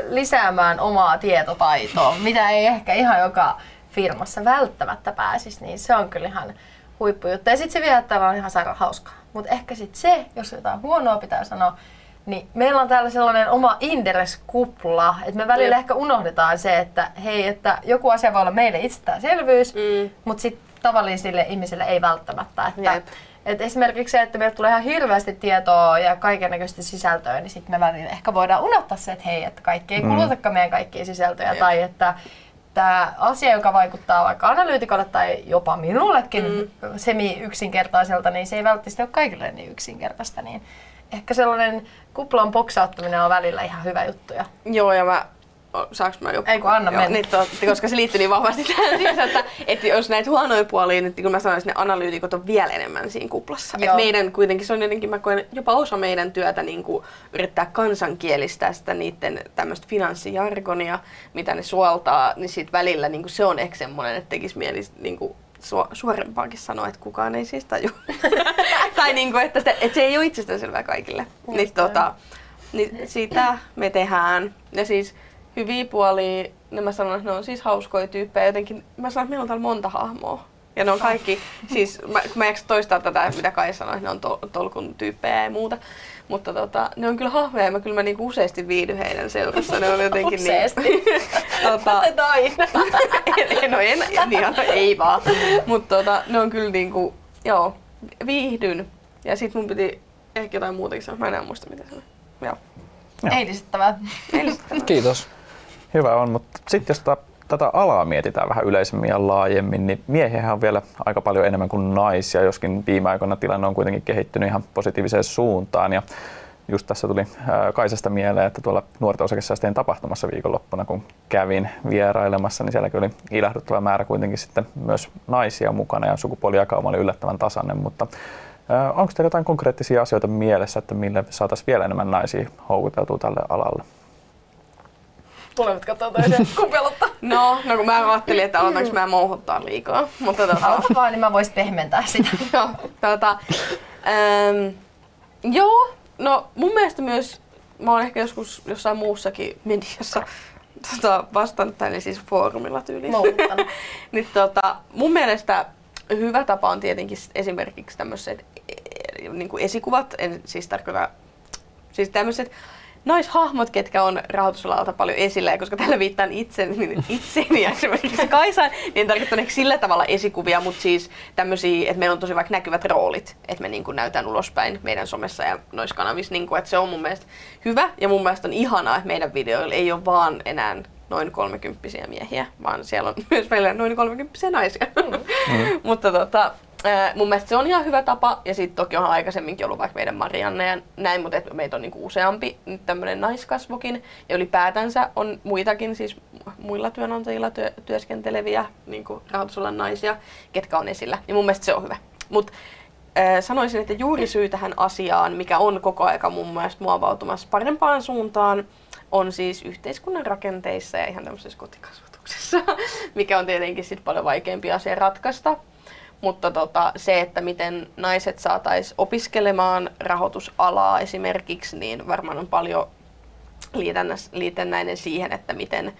lisäämään omaa tietotaitoa, mitä ei ehkä ihan joka firmassa välttämättä pääsisi, niin se on kyllä ihan huippujuttu. Ja sitten se vielä, että on ihan sairaan hauskaa. Mutta ehkä sitten se, jos jotain huonoa pitää sanoa, niin meillä on täällä sellainen oma Inderes-kupla, että me välillä Jep. ehkä unohdetaan se, että hei, että joku asia voi olla meille itsestäänselvyys, Mm. mutta sitten tavallisille ihmisille ei välttämättä. Että, Jep. et esimerkiksi se, että meille tulee ihan hirveästi tietoa ja kaikennäköistä sisältöä, niin sitten me välillä ehkä voidaan unohtaa se, että hei, että kaikki ei kulutakaan meidän kaikkia sisältöjä. Jep. Tai että tämä asia, joka vaikuttaa vaikka analyytikolle tai jopa minullekin mm. semi-yksinkertaiselta, niin se ei välttämättä ole kaikille niin yksinkertaista. Niin ehkä sellainen kuplan boksauttaminen on välillä ihan hyvä juttu. Ja Joo, ja mä saanko mä joku? Ei kun anna Joo, mennä. Niin, to, koska se liittyy niin vahvasti tähän [laughs] siis, että, että jos näitä huonoja puolia, niin kun mä sanoisin, ne analyytikot on vielä enemmän siinä kuplassa. Et meidän kuitenkin, se on jotenkin, mä koen, jopa osa meidän työtä niin kuin yrittää kansankielistää sitä niiden tämmöistä finanssijargonia, mitä ne suoltaa, niin siitä välillä niin kuin se on ehkä semmoinen, että tekisi mieli niin kuin su- suorempaankin sanoa, että kukaan ei siis taju. [laughs] tai niin kuin, että, sitä, että se ei ole itsestäänselvää kaikille. Niin, tota, niin siitä me tehdään. Ja siis hyviä puolia, niin mä sanon, että ne on siis hauskoja tyyppejä. Jotenkin, mä sanon, että meillä on täällä monta hahmoa. Ja ne on kaikki, [laughs] siis mä, mä toistaa tätä, mitä Kai sanoi, että ne on to, tolkun tyyppejä ja muuta. Mutta tota, ne on kyllä hahmoja ja mä kyllä mä niinku useasti viihdyn heidän seurassa. Ne on jotenkin Useasti. niin... [laughs] tota, Otetaan aina. [laughs] en, no en, niin, ei vaan. Mutta tota, ne on kyllä niinku, joo, viihdyn. Ja sit mun piti ehkä jotain muutakin sanoa. Mä en enää muista mitä sanoa. Joo. Ei lisättävää. Kiitos. Hyvä on, mutta sitten jos ta- tätä alaa mietitään vähän yleisemmin ja laajemmin, niin miehiä on vielä aika paljon enemmän kuin naisia, joskin viime aikoina tilanne on kuitenkin kehittynyt ihan positiiviseen suuntaan. Ja just tässä tuli ää, Kaisasta mieleen, että tuolla nuorten osakesäästäjien tapahtumassa viikonloppuna, kun kävin vierailemassa, niin sielläkin oli ilahduttava määrä kuitenkin sitten myös naisia mukana ja sukupuolijakauma oli yllättävän tasainen, mutta onko teillä jotain konkreettisia asioita mielessä, että millä saataisiin vielä enemmän naisia houkuteltua tälle alalle? Tulevat katsoa toisen [laughs] kupelutta. No, no kun mä ajattelin, että aloitanko mä mouhuttaa liikaa. Mutta tota, Aloita vaan, niin mä vois pehmentää sitä. [laughs] joo, tota, ähm, joo, no mun mielestä myös, mä oon ehkä joskus jossain muussakin mediassa tota, vastannut tänne siis foorumilla tyyliin. [laughs] Niin tota, mun mielestä hyvä tapa on tietenkin esimerkiksi tämmöiset niin kuin esikuvat, en siis tarkoita, siis tämmöiset naishahmot, ketkä on rahoitusalalta paljon esillä, ja koska tällä viittaan itse, niin itseni ja esimerkiksi Kaisaan, niin tarkoittan sillä tavalla esikuvia, mutta siis tämmöisiä, että meillä on tosi vaikka näkyvät roolit, että me niin kuin näytään ulospäin meidän somessa ja noissa kanavissa, niin kuin, että se on mun mielestä hyvä, ja mun mielestä on ihanaa, että meidän videoilla ei ole vaan enää noin kolmekymppisiä miehiä, vaan siellä on [laughs] myös meillä noin kolmekymppisiä naisia. Mm. [laughs] Mutta tota, mun mielestä se on ihan hyvä tapa, ja sitten toki on aikaisemminkin ollut vaikka meidän Marianne ja näin, mutta et meitä on niinku useampi tämmöinen naiskasvokin, ja ylipäätänsä on muitakin, siis muilla työnantajilla työ, työskenteleviä niinku rahoitusalan naisia, ketkä on esillä, niin mun mielestä se on hyvä. Mutta sanoisin, että juuri syy tähän asiaan, mikä on koko aika mun mielestä muovautumassa parempaan suuntaan, on siis yhteiskunnan rakenteissa ja ihan tämmöisessä kotikasvatuksessa, [laughs] mikä on tietenkin sit paljon vaikeampi asia ratkaista. Mutta tota, se, että miten naiset saataisiin opiskelemaan rahoitusalaa esimerkiksi, niin varmaan on paljon liitännäinen siihen, että miten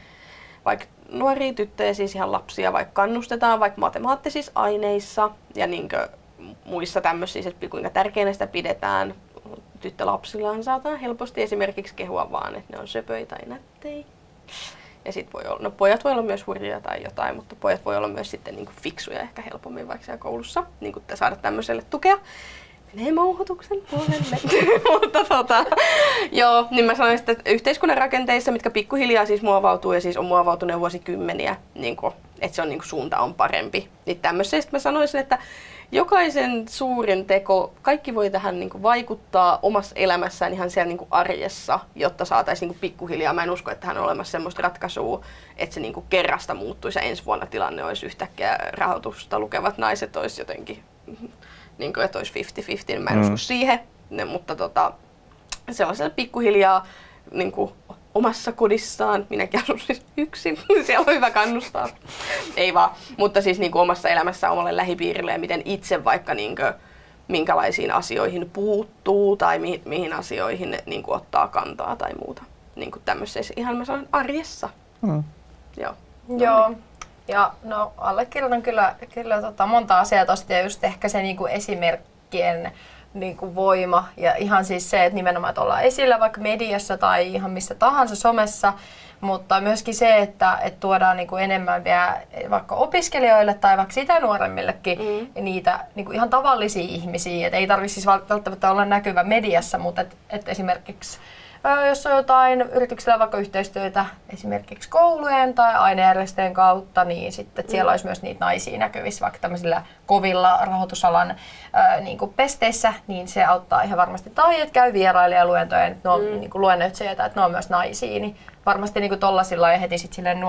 vaikka nuoria tyttöjä, siis ihan lapsia, vaikka kannustetaan vaikka matemaattisissa aineissa ja niin muissa tämmöisissä, että kuinka tärkeänä sitä pidetään. Tyttölapsillaan saattaa helposti esimerkiksi kehua vaan, että ne on söpöitä tai nättei. Ja sit voi olla, no pojat voi olla myös hurjia tai jotain, mutta pojat voi olla myös sitten niin kuin fiksuja ehkä helpommin vaikka siellä koulussa, niin kuin saada tämmöiselle tukea. Menee mouhotuksen puolelle. [laughs] mutta tota, joo, niin mä sanoisin, että yhteiskunnan rakenteissa, mitkä pikkuhiljaa siis muovautuu ja siis on muovautunut vuosikymmeniä, niin kuin, että se on niin kuin, suunta on parempi. Niin tämmöisestä mä sanoisin, että jokaisen suurin teko, kaikki voi tähän niin kuin vaikuttaa omassa elämässään ihan siellä niin kuin arjessa, jotta saataisiin niin kuin pikkuhiljaa. Mä en usko, että hän on olemassa sellaista ratkaisua, että se niin kuin kerrasta muuttuisi ja ensi vuonna tilanne olisi yhtäkkiä rahoitusta lukevat naiset olisi jotenkin, niin kuin, että olisi 50-50, mä en mm. usko siihen. Ne, mutta tota, sellaisella pikkuhiljaa niin kuin omassa kodissaan. Minäkin asun siis [laughs] yksin, [laughs] siellä on hyvä kannustaa. Ei vaan, mutta siis niin kuin omassa elämässä omalle lähipiirille ja miten itse vaikka niin kuin, minkälaisiin asioihin puuttuu tai mi- mihin asioihin niin kuin ottaa kantaa tai muuta. Niin kuin tämmöisessä ihan mä sanon arjessa. Hmm. Joo. Joo. Ja no allekirjoitan kyllä, kyllä tota, monta asiaa tosta ja just ehkä se niin kuin esimerkkien niin kuin voima ja ihan siis se, että nimenomaan että ollaan esillä vaikka mediassa tai ihan missä tahansa somessa, mutta myöskin se, että, että tuodaan niin kuin enemmän vielä vaikka opiskelijoille tai vaikka sitä nuoremmillekin mm. niitä niin kuin ihan tavallisia ihmisiä. Et ei tarvitse siis välttämättä olla näkyvä mediassa, mutta et, et esimerkiksi jos on jotain yrityksillä vaikka yhteistyötä esimerkiksi koulujen tai ainejärjestöjen kautta, niin sitten että siellä mm. olisi myös niitä naisia näkyvissä vaikka tämmöisillä kovilla rahoitusalan ää, niin kuin pesteissä, niin se auttaa ihan varmasti. Tai että käy vierailijaluentojen, että ne on mm. niin kuin luennoitsijoita, että ne on myös naisia, niin varmasti niin tuollaisilla ja heti sitten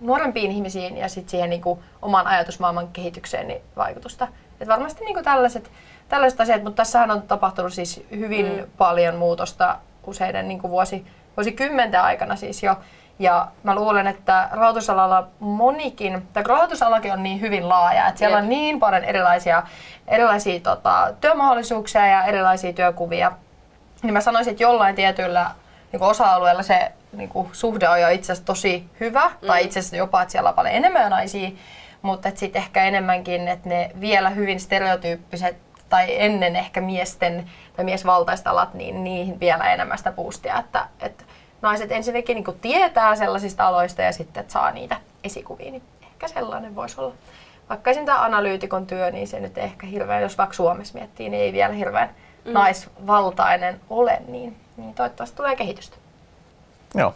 nuorempiin ihmisiin ja sitten siihen niin kuin oman ajatusmaailman kehitykseen niin vaikutusta. Et varmasti niin kuin tällaiset, tällaiset asiat, mutta tässähän on tapahtunut siis hyvin mm. paljon muutosta useiden niin kuin vuosi, vuosikymmenten aikana siis jo. Ja mä luulen, että rahoitusalalla monikin, tai rahoitusalakin on niin hyvin laaja, että siellä on niin paljon erilaisia, erilaisia tota, työmahdollisuuksia ja erilaisia työkuvia. Niin mä sanoisin, että jollain tietyllä niin osa-alueella se niin kuin, suhde on jo itse asiassa tosi hyvä, mm. tai itse asiassa jopa, että siellä on paljon enemmän naisia, mutta sitten ehkä enemmänkin, että ne vielä hyvin stereotyyppiset tai ennen ehkä miesten tai miesvaltaiset alat, niin niihin vielä enemmän sitä boostia, että, että naiset ensinnäkin niin tietää sellaisista aloista ja sitten että saa niitä esikuvia, niin ehkä sellainen voisi olla. Vaikka esim. tämä analyytikon työ, niin se nyt ehkä hirveän, jos vaikka Suomessa miettii, niin ei vielä hirveän mm. naisvaltainen ole, niin, niin toivottavasti tulee kehitystä. Joo,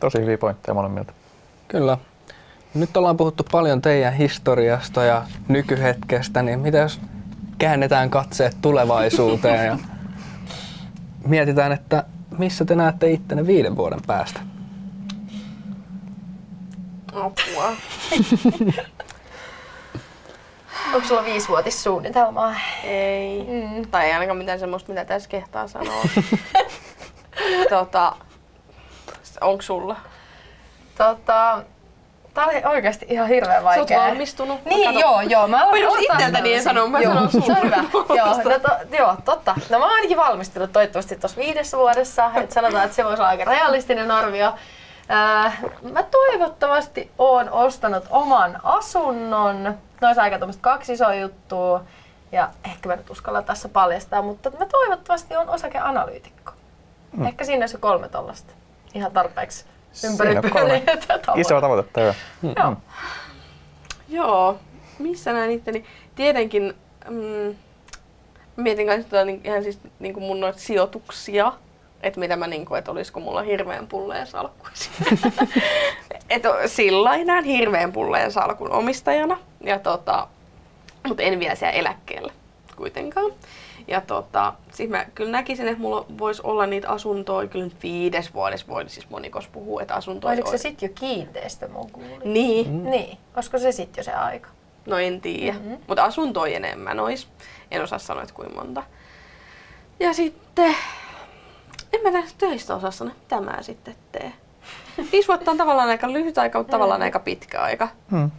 tosi hyviä pointteja molemmilta. Kyllä. Nyt ollaan puhuttu paljon teidän historiasta ja nykyhetkestä, niin mitä jos käännetään katseet tulevaisuuteen ja mietitään, että missä te näette ittenne viiden vuoden päästä? Apua. [laughs] Onko sulla viisivuotissuunnitelmaa? Ei. Mm. Tai ei ainakaan mitään semmoista, mitä tässä kehtaa sanoa. [laughs] tota, onko sulla? Tota, Tää oli oikeasti ihan hirveän vaikea. Sä oot valmistunut. Niin, Kato. joo, joo. Mä aloin Perus itseltäni en sano, mä joo, sanon sulle. hyvä. joo, no to, joo, totta. No mä oon ainakin valmistunut toivottavasti tuossa viidessä vuodessa. Et sanotaan, että se voisi olla aika realistinen arvio. Äh, mä toivottavasti oon ostanut oman asunnon. Ne olisi aika kaksi isoa juttua. Ja ehkä mä nyt uskallan tässä paljastaa, mutta mä toivottavasti on osakeanalyytikko. Mm. Ehkä siinä se kolme tollasta. Ihan tarpeeksi ympäri Siinä on kolme pyöreitä Isoa tavoitetta, joo. Joo. Joo, missä näin itteni? Tietenkin, mm, mietin kanssa tota, niin, ihan siis niin kuin mun noita sijoituksia, että mitä mä niin kuin, että olisiko mulla hirveän pulleen salkku. [laughs] että sillä näen hirveän pulleen salkun omistajana, ja tota, mutta en vielä siellä eläkkeellä kuitenkaan. Ja tota, siis mä kyllä näkisin, että mulla voisi olla niitä asuntoja, kyllä nyt viides vuodessa voi, siis monikos puhuu, että asuntoja Oliko se olisi- sitten jo kiinteistömoguuli? Niin, Mm. Niin, olisiko se sitten jo se aika? No en tiedä, mm-hmm. mutta asuntoja enemmän ois. En osaa sanoa, että kuinka monta. Ja sitten, en mä näistä töistä osaa sanoa, mitä mä sitten teen. Viisi vuotta on tavallaan aika lyhyt aika, mutta tavallaan aika pitkä aika. Hmm.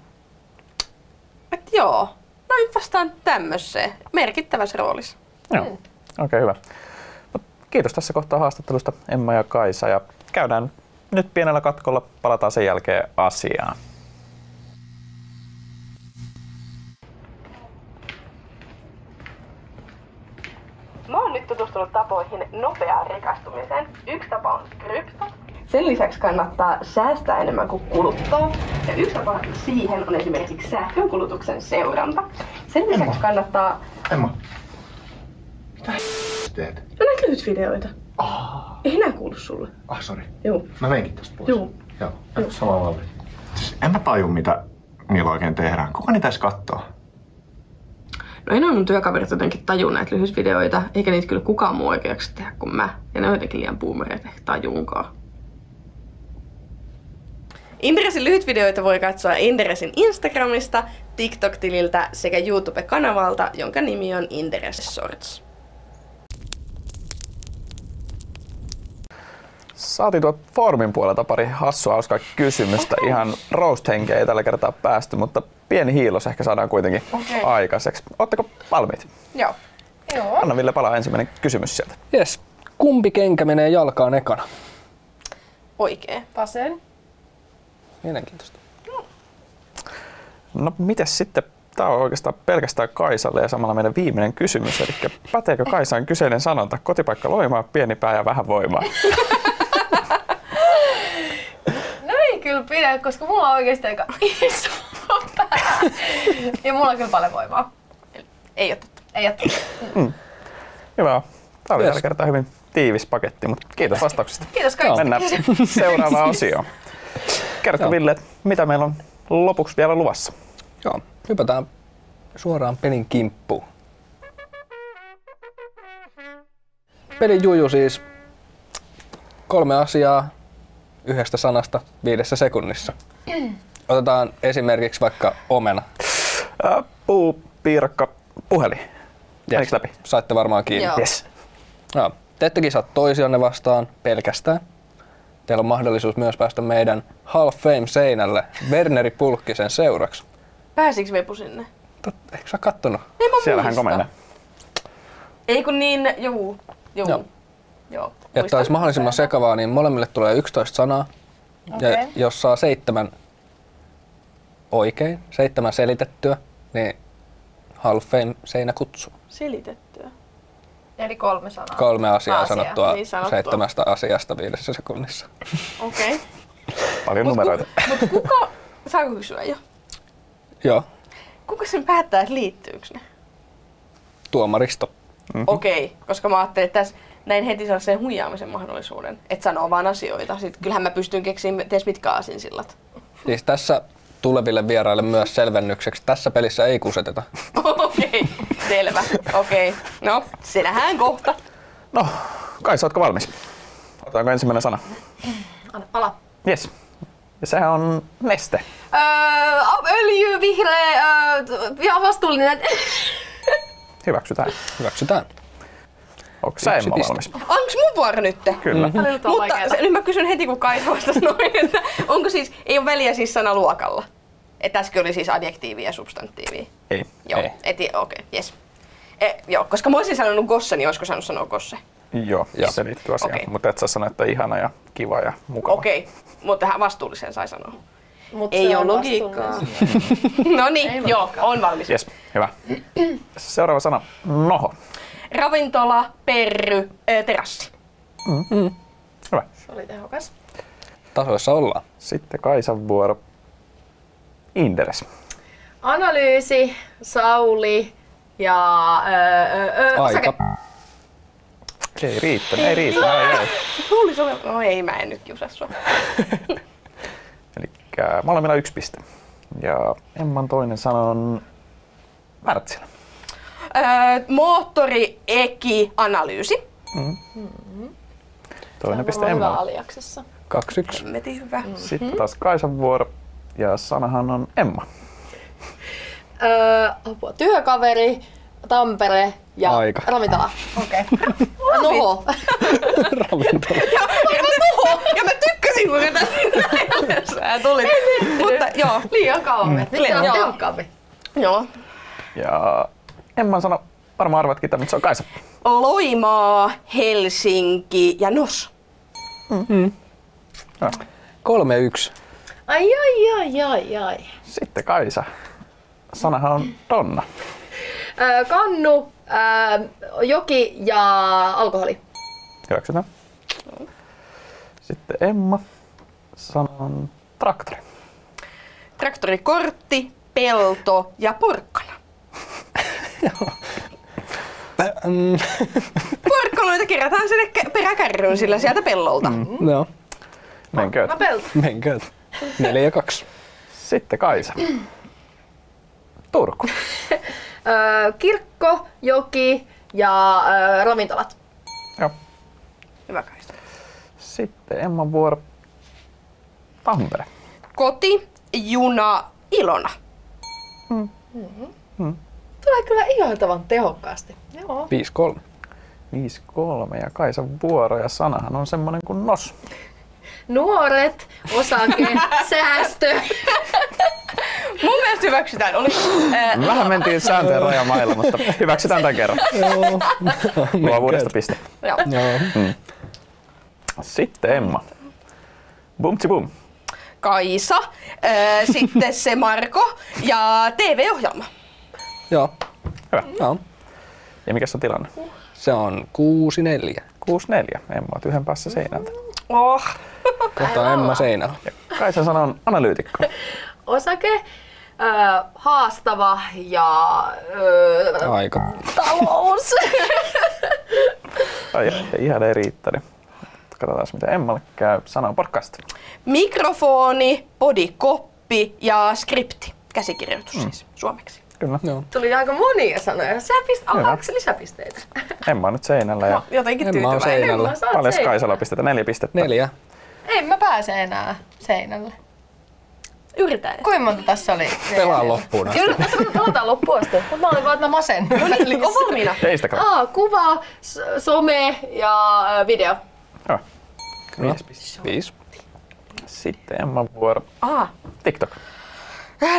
Et joo, no nyt vastaan tämmöiseen merkittävässä roolissa. Joo, okei okay, hyvä. Mut kiitos tässä kohtaa haastattelusta Emma ja Kaisa ja käydään nyt pienellä katkolla, palataan sen jälkeen asiaan. Mä oon nyt tutustunut tapoihin nopeaan rikastumiseen. Yksi tapa on krypto. Sen lisäksi kannattaa säästää enemmän kuin kuluttaa. Ja yksi tapa siihen on esimerkiksi sähkönkulutuksen seuranta. Sen lisäksi kannattaa... Emma. Mitä teet? No näitä lyhytvideoita. Ah, Ei nää kuulu sulle. ah sori. Joo. Mä menkin tosta pois. Joo. Joo. Joo. Sama malli. Siis en mä taju, mitä niillä oikein tehdään. Kuka niitä edes kattoo? No en ole mun työkaverit jotenkin tajuu näitä lyhytvideoita, eikä niitä kyllä kukaan muu oikeaksi tehdä kuin mä. Ja ne on jotenkin liian boomereita ehkä tajuunkaan. Inderesin lyhytvideoita voi katsoa Inderesin Instagramista, TikTok-tililtä sekä YouTube-kanavalta, jonka nimi on Inderes Shorts. Saatiin tuolta foorumin puolelta pari hassua hauskaa kysymystä. Ihan roast-henkeä ei tällä kertaa päästy, mutta pieni hiilos ehkä saadaan kuitenkin Okei. aikaiseksi. Oletteko valmiit? Joo. Joo. Anna Ville palaa ensimmäinen kysymys sieltä. Jes, kumpi kenkä menee jalkaan ekana? Oikee. Vasen. Mielenkiintoista. No mites sitten, tämä on oikeastaan pelkästään Kaisalle ja samalla meidän viimeinen kysymys. Eli päteekö Kaisaan kyseinen sanonta, kotipaikka loimaa, pieni pää ja vähän voimaa? [laughs] No pidä, koska mulla on oikeasti aika [laughs] iso pää. Ja mulla on kyllä paljon voimaa. Ei ole totta. Ei ole totta. Hyvä. Tämä oli Yes. tällä kertaa hyvin tiivis paketti, mutta kiitos vastauksista. Kiitos kaikista. Mennään [laughs] seuraavaan osioon. Kerrotko Joo. Ville, mitä meillä on lopuksi vielä luvassa? Joo, hypätään suoraan pelin kimppuun. Pelin juju siis kolme asiaa yhdestä sanasta viidessä sekunnissa. Otetaan esimerkiksi vaikka omena. Ää, Puu, piirakka, puhelin. Yes. Läpi? Saitte varmaan kiinni. Joo. Yes. Joo. Te ette kisaa toisianne vastaan pelkästään. Teillä on mahdollisuus myös päästä meidän Hall of Fame-seinälle Werneri Pulkkisen seuraksi. Pääsikö Vepu sinne? Tot, eikö sä kattonut? En mä Siellähän komenee. Ei kun niin, juu. Juu. Joo. Joo. Että muistan. olisi mahdollisimman sekavaa, niin molemmille tulee 11 sanaa. Ja Okei. jos saa seitsemän oikein, seitsemän selitettyä, niin Hall of Fame seinä kutsuu. Selitettyä. Eli kolme sanaa. Kolme asiaa Asiaa, sanottua niin sanottua. seitsemästä asiasta viidessä sekunnissa. [laughs] Okei. Paljon numeroita. [laughs] Mutta kuka, saako kysyä jo? Joo, Kuka sen päättää, että liittyykö ne? tuomaristo. Mhm. Okei, koska mä ajattelin, että tässä näin heti saa sen huijaamisen mahdollisuuden. Että sanoo vaan asioita. Sitten kyllähän mä pystyn keksimään ties mitkä aasinsillat. Siis tässä tuleville vieraille myös selvennykseksi. Tässä pelissä ei kuseteta. Okei, selvä. Okei. No, se nähdään kohta. No, Kaisa, ootko valmis? Otetaanko ensimmäinen sana? Anna pala. Yes. Ja sehän on neste. Öö, öljy, vihreä, öö, ja vastuullinen. Hyväksytään. Hyväksytään. Onko sä Emma valmis? Onko mun vuoro nyt? Kyllä. On Mutta se, nyt mä kysyn heti, kun Kaisa vastasi noin, että onko siis, ei ole väliä siis sana luokalla. Että äsken oli siis adjektiivi ja substantiivi. Ei. Joo, Ei. okei, okay, yes. E, joo, koska mä olisin sanonut gosse, niin olisiko saanut sanoa gosse? Joo, Joo. se liittyy asiaan. Okei. Mutta et sä sano, että ihana ja kiva ja mukava. Okei, okay, mutta tähän vastuulliseen sai sanoa. Mut Ei ole logiikkaa. [laughs] no Ei niin, joo, on valmis. Yes. Hyvä. Seuraava sana. Noho. Ravintola, perry, ö, terassi. Hyvä. Se oli tehokas. Tasoissa ollaan. Sitten Kaisan vuoro. Inderes. Analyysi, Sauli ja öö, öö, osake. Aika. Ei riittänyt, ei riittänyt. Ei, ei. Olevan- No ei, mä en nyt kiusaa sua. [laughs] Eli molemmilla yksi piste. Ja Emman toinen sana on Wärtsilä. Öö, moottori, eki, analyysi. Toinen piste Emmalle. aliaksessa. 2-1. Meti hyvä. Sitten taas Kaisan vuoro. Ja sanahan on Emma. Öö, apua. Työkaveri, Tampere ja Aika. ravintola. Okei. [laughs] Okay. Noho. [laughs] Ravintola. Ja mä tykkäsin, tästä sä tulit. Mutta joo, Liian kauan. Nyt se on Joo. tehokkaampi. joo. Ja Emman sana, varmaan arvatkin tämän, mutta se on Kaisa. Loimaa, Helsinki ja Nos. 3-1. Ai ai ai ai ai. Sitten Kaisa. Sanahan on Donna. Öö, kannu, öö, joki ja alkoholi. Hyväksytään. Sitten Emma. Sana on traktori. Traktorikortti, pelto ja porkkana. Mm, Porkkanoita kerätään sinne kä- peräkärryyn sillä sieltä pellolta. Mm. no, Menkö? Napelta. menkää. 4 ja 2. Sitten Kaisa. Turku. [laughs] Öö, kirkko, joki ja öö, ravintolat. Joo. Hyvä kaista. Sitten Emman vuoro. Tampere. Koti, juna, Ilona. Tulee kyllä ihailtavan tehokkaasti. Joo. 5-3. 5-3 ja Kaisan vuoro ja sanahan on semmonen kuin nos. Nuoret, osake, [laughs] säästö. Mun mielestä hyväksytään. Oli, ää, Vähän mentiin sääntöjen rajamailla, mutta hyväksytään tämän kerran. Joo. Luovuudesta piste. joo. Joo. Sitten Emma. Bumtsi bum. Kaisa, ää, sitten se Marko ja TV-ohjelma. Joo. Hyvä. Joo. Ja mikä se on tilanne? Se on 6-4. 6-4. Emma on yhden päässä seinältä. Oh. Kohta Emma seinällä. Ja Kaisan sana on analyytikko. [laughs] Osake, öö, haastava ja öö, Aika. talous. Ai, ihan ei riittänyt. Katsotaan mitä Emmalle käy. Sana on podcast. Mikrofoni, bodykoppi ja skripti. Käsikirjoitus siis suomeksi. Kyllä. Joo. Tuli aika monia sanoja. Sä pist, se lisäpisteitä? Emma on nyt seinällä ja Jotenkin Emma on tyytyväinen. seinällä. Emma, sä oot paljon. Kaisalla pistetään? Neljä pistettä. Neljä. En mä pääse enää seinälle. Yritän. Kuinka monta tässä oli? Pelaa loppuun asti. Pelataan loppuun asti. Mutta mä olin vaan, että mä masen. No niin, on valmiina. Instagram. Aa, kuva, some ja video. Joo. Viisi. Viisi. Sitten Emman vuoro. Ah. TikTok.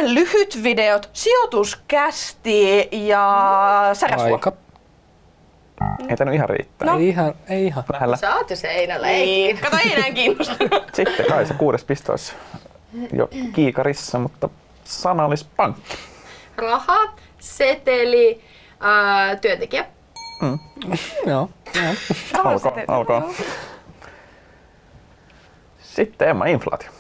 Lyhyt videot, sijoituskästi ja sarjasvuo. Aika. Ei tainnut ihan riittää. Ei ihan. Ei ihan. Lähellä. Sä oot jo seinällä, ei Niin. Kato, ei enää kiinnosta. [laughs] Sitten Kaisa kuudes piste olisi jo kiikarissa, mutta sana olisi pankki. Raha, seteli, ää, työntekijä. [laughs] Joo. Joo. Alkaa, alkaa. Sitten Emma, inflaatio.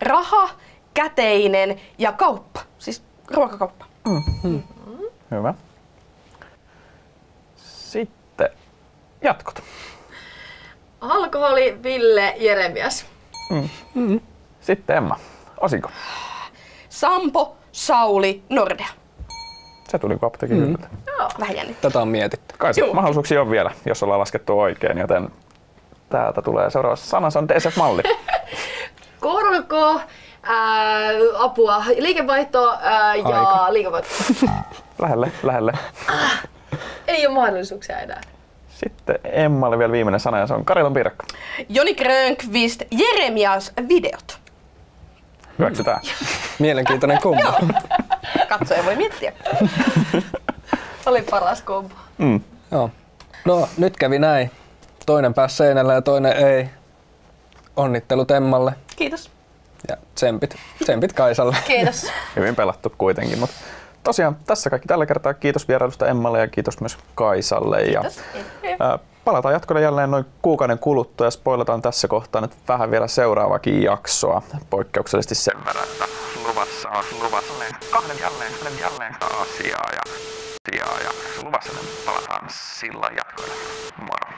Raha, käteinen ja kauppa. Siis ruokakauppa. Hyvä. Sitten jatkot. Alkoholi, Ville, Jeremias. Sitten Emma, osinko. Sampo, Sauli, Nordea. Se tuli kuin apteekin mm. Vähän jännittää. Tätä on mietitty. Kaisa, mahdollisuuksia on vielä, jos ollaan laskettu oikein, joten täältä tulee seuraava sana, se on DSF-malli. [laughs] Korko, ää, apua, liikevaihto ää, ja Aika. liikevaihto. [laughs] lähelle, lähelle. Ei ole mahdollisuuksia enää. Sitten Emmalle vielä viimeinen sana ja se on Karilan piirakka. Joni Grönqvist, Jeremias, videot. Hyväksytään. [laughs] Mielenkiintoinen kombo. Katsoja voi miettiä. [laughs] Oli paras kombo. Mm. Joo. No, nyt kävi näin. Toinen pääsi seinällä ja toinen ei. Onnittelut Emmalle Kiitos. Ja tsempit, tsempit Kaisalle. Kiitos. [laughs] Hyvin pelattu kuitenkin, mutta tosiaan tässä kaikki tällä kertaa. Kiitos vierailusta Emmalle ja kiitos myös Kaisalle. Kiitos. Ja, ää, palataan jatkolle jälleen noin kuukauden kuluttua ja spoilataan tässä kohtaa nyt vähän vielä seuraavakin jaksoa. Poikkeuksellisesti sen verran, että luvassa on luvassa kahden jälleen, kahden jälleen asiaa ja, asiaa ja luvassa palataan silloin jatkoille. Moro!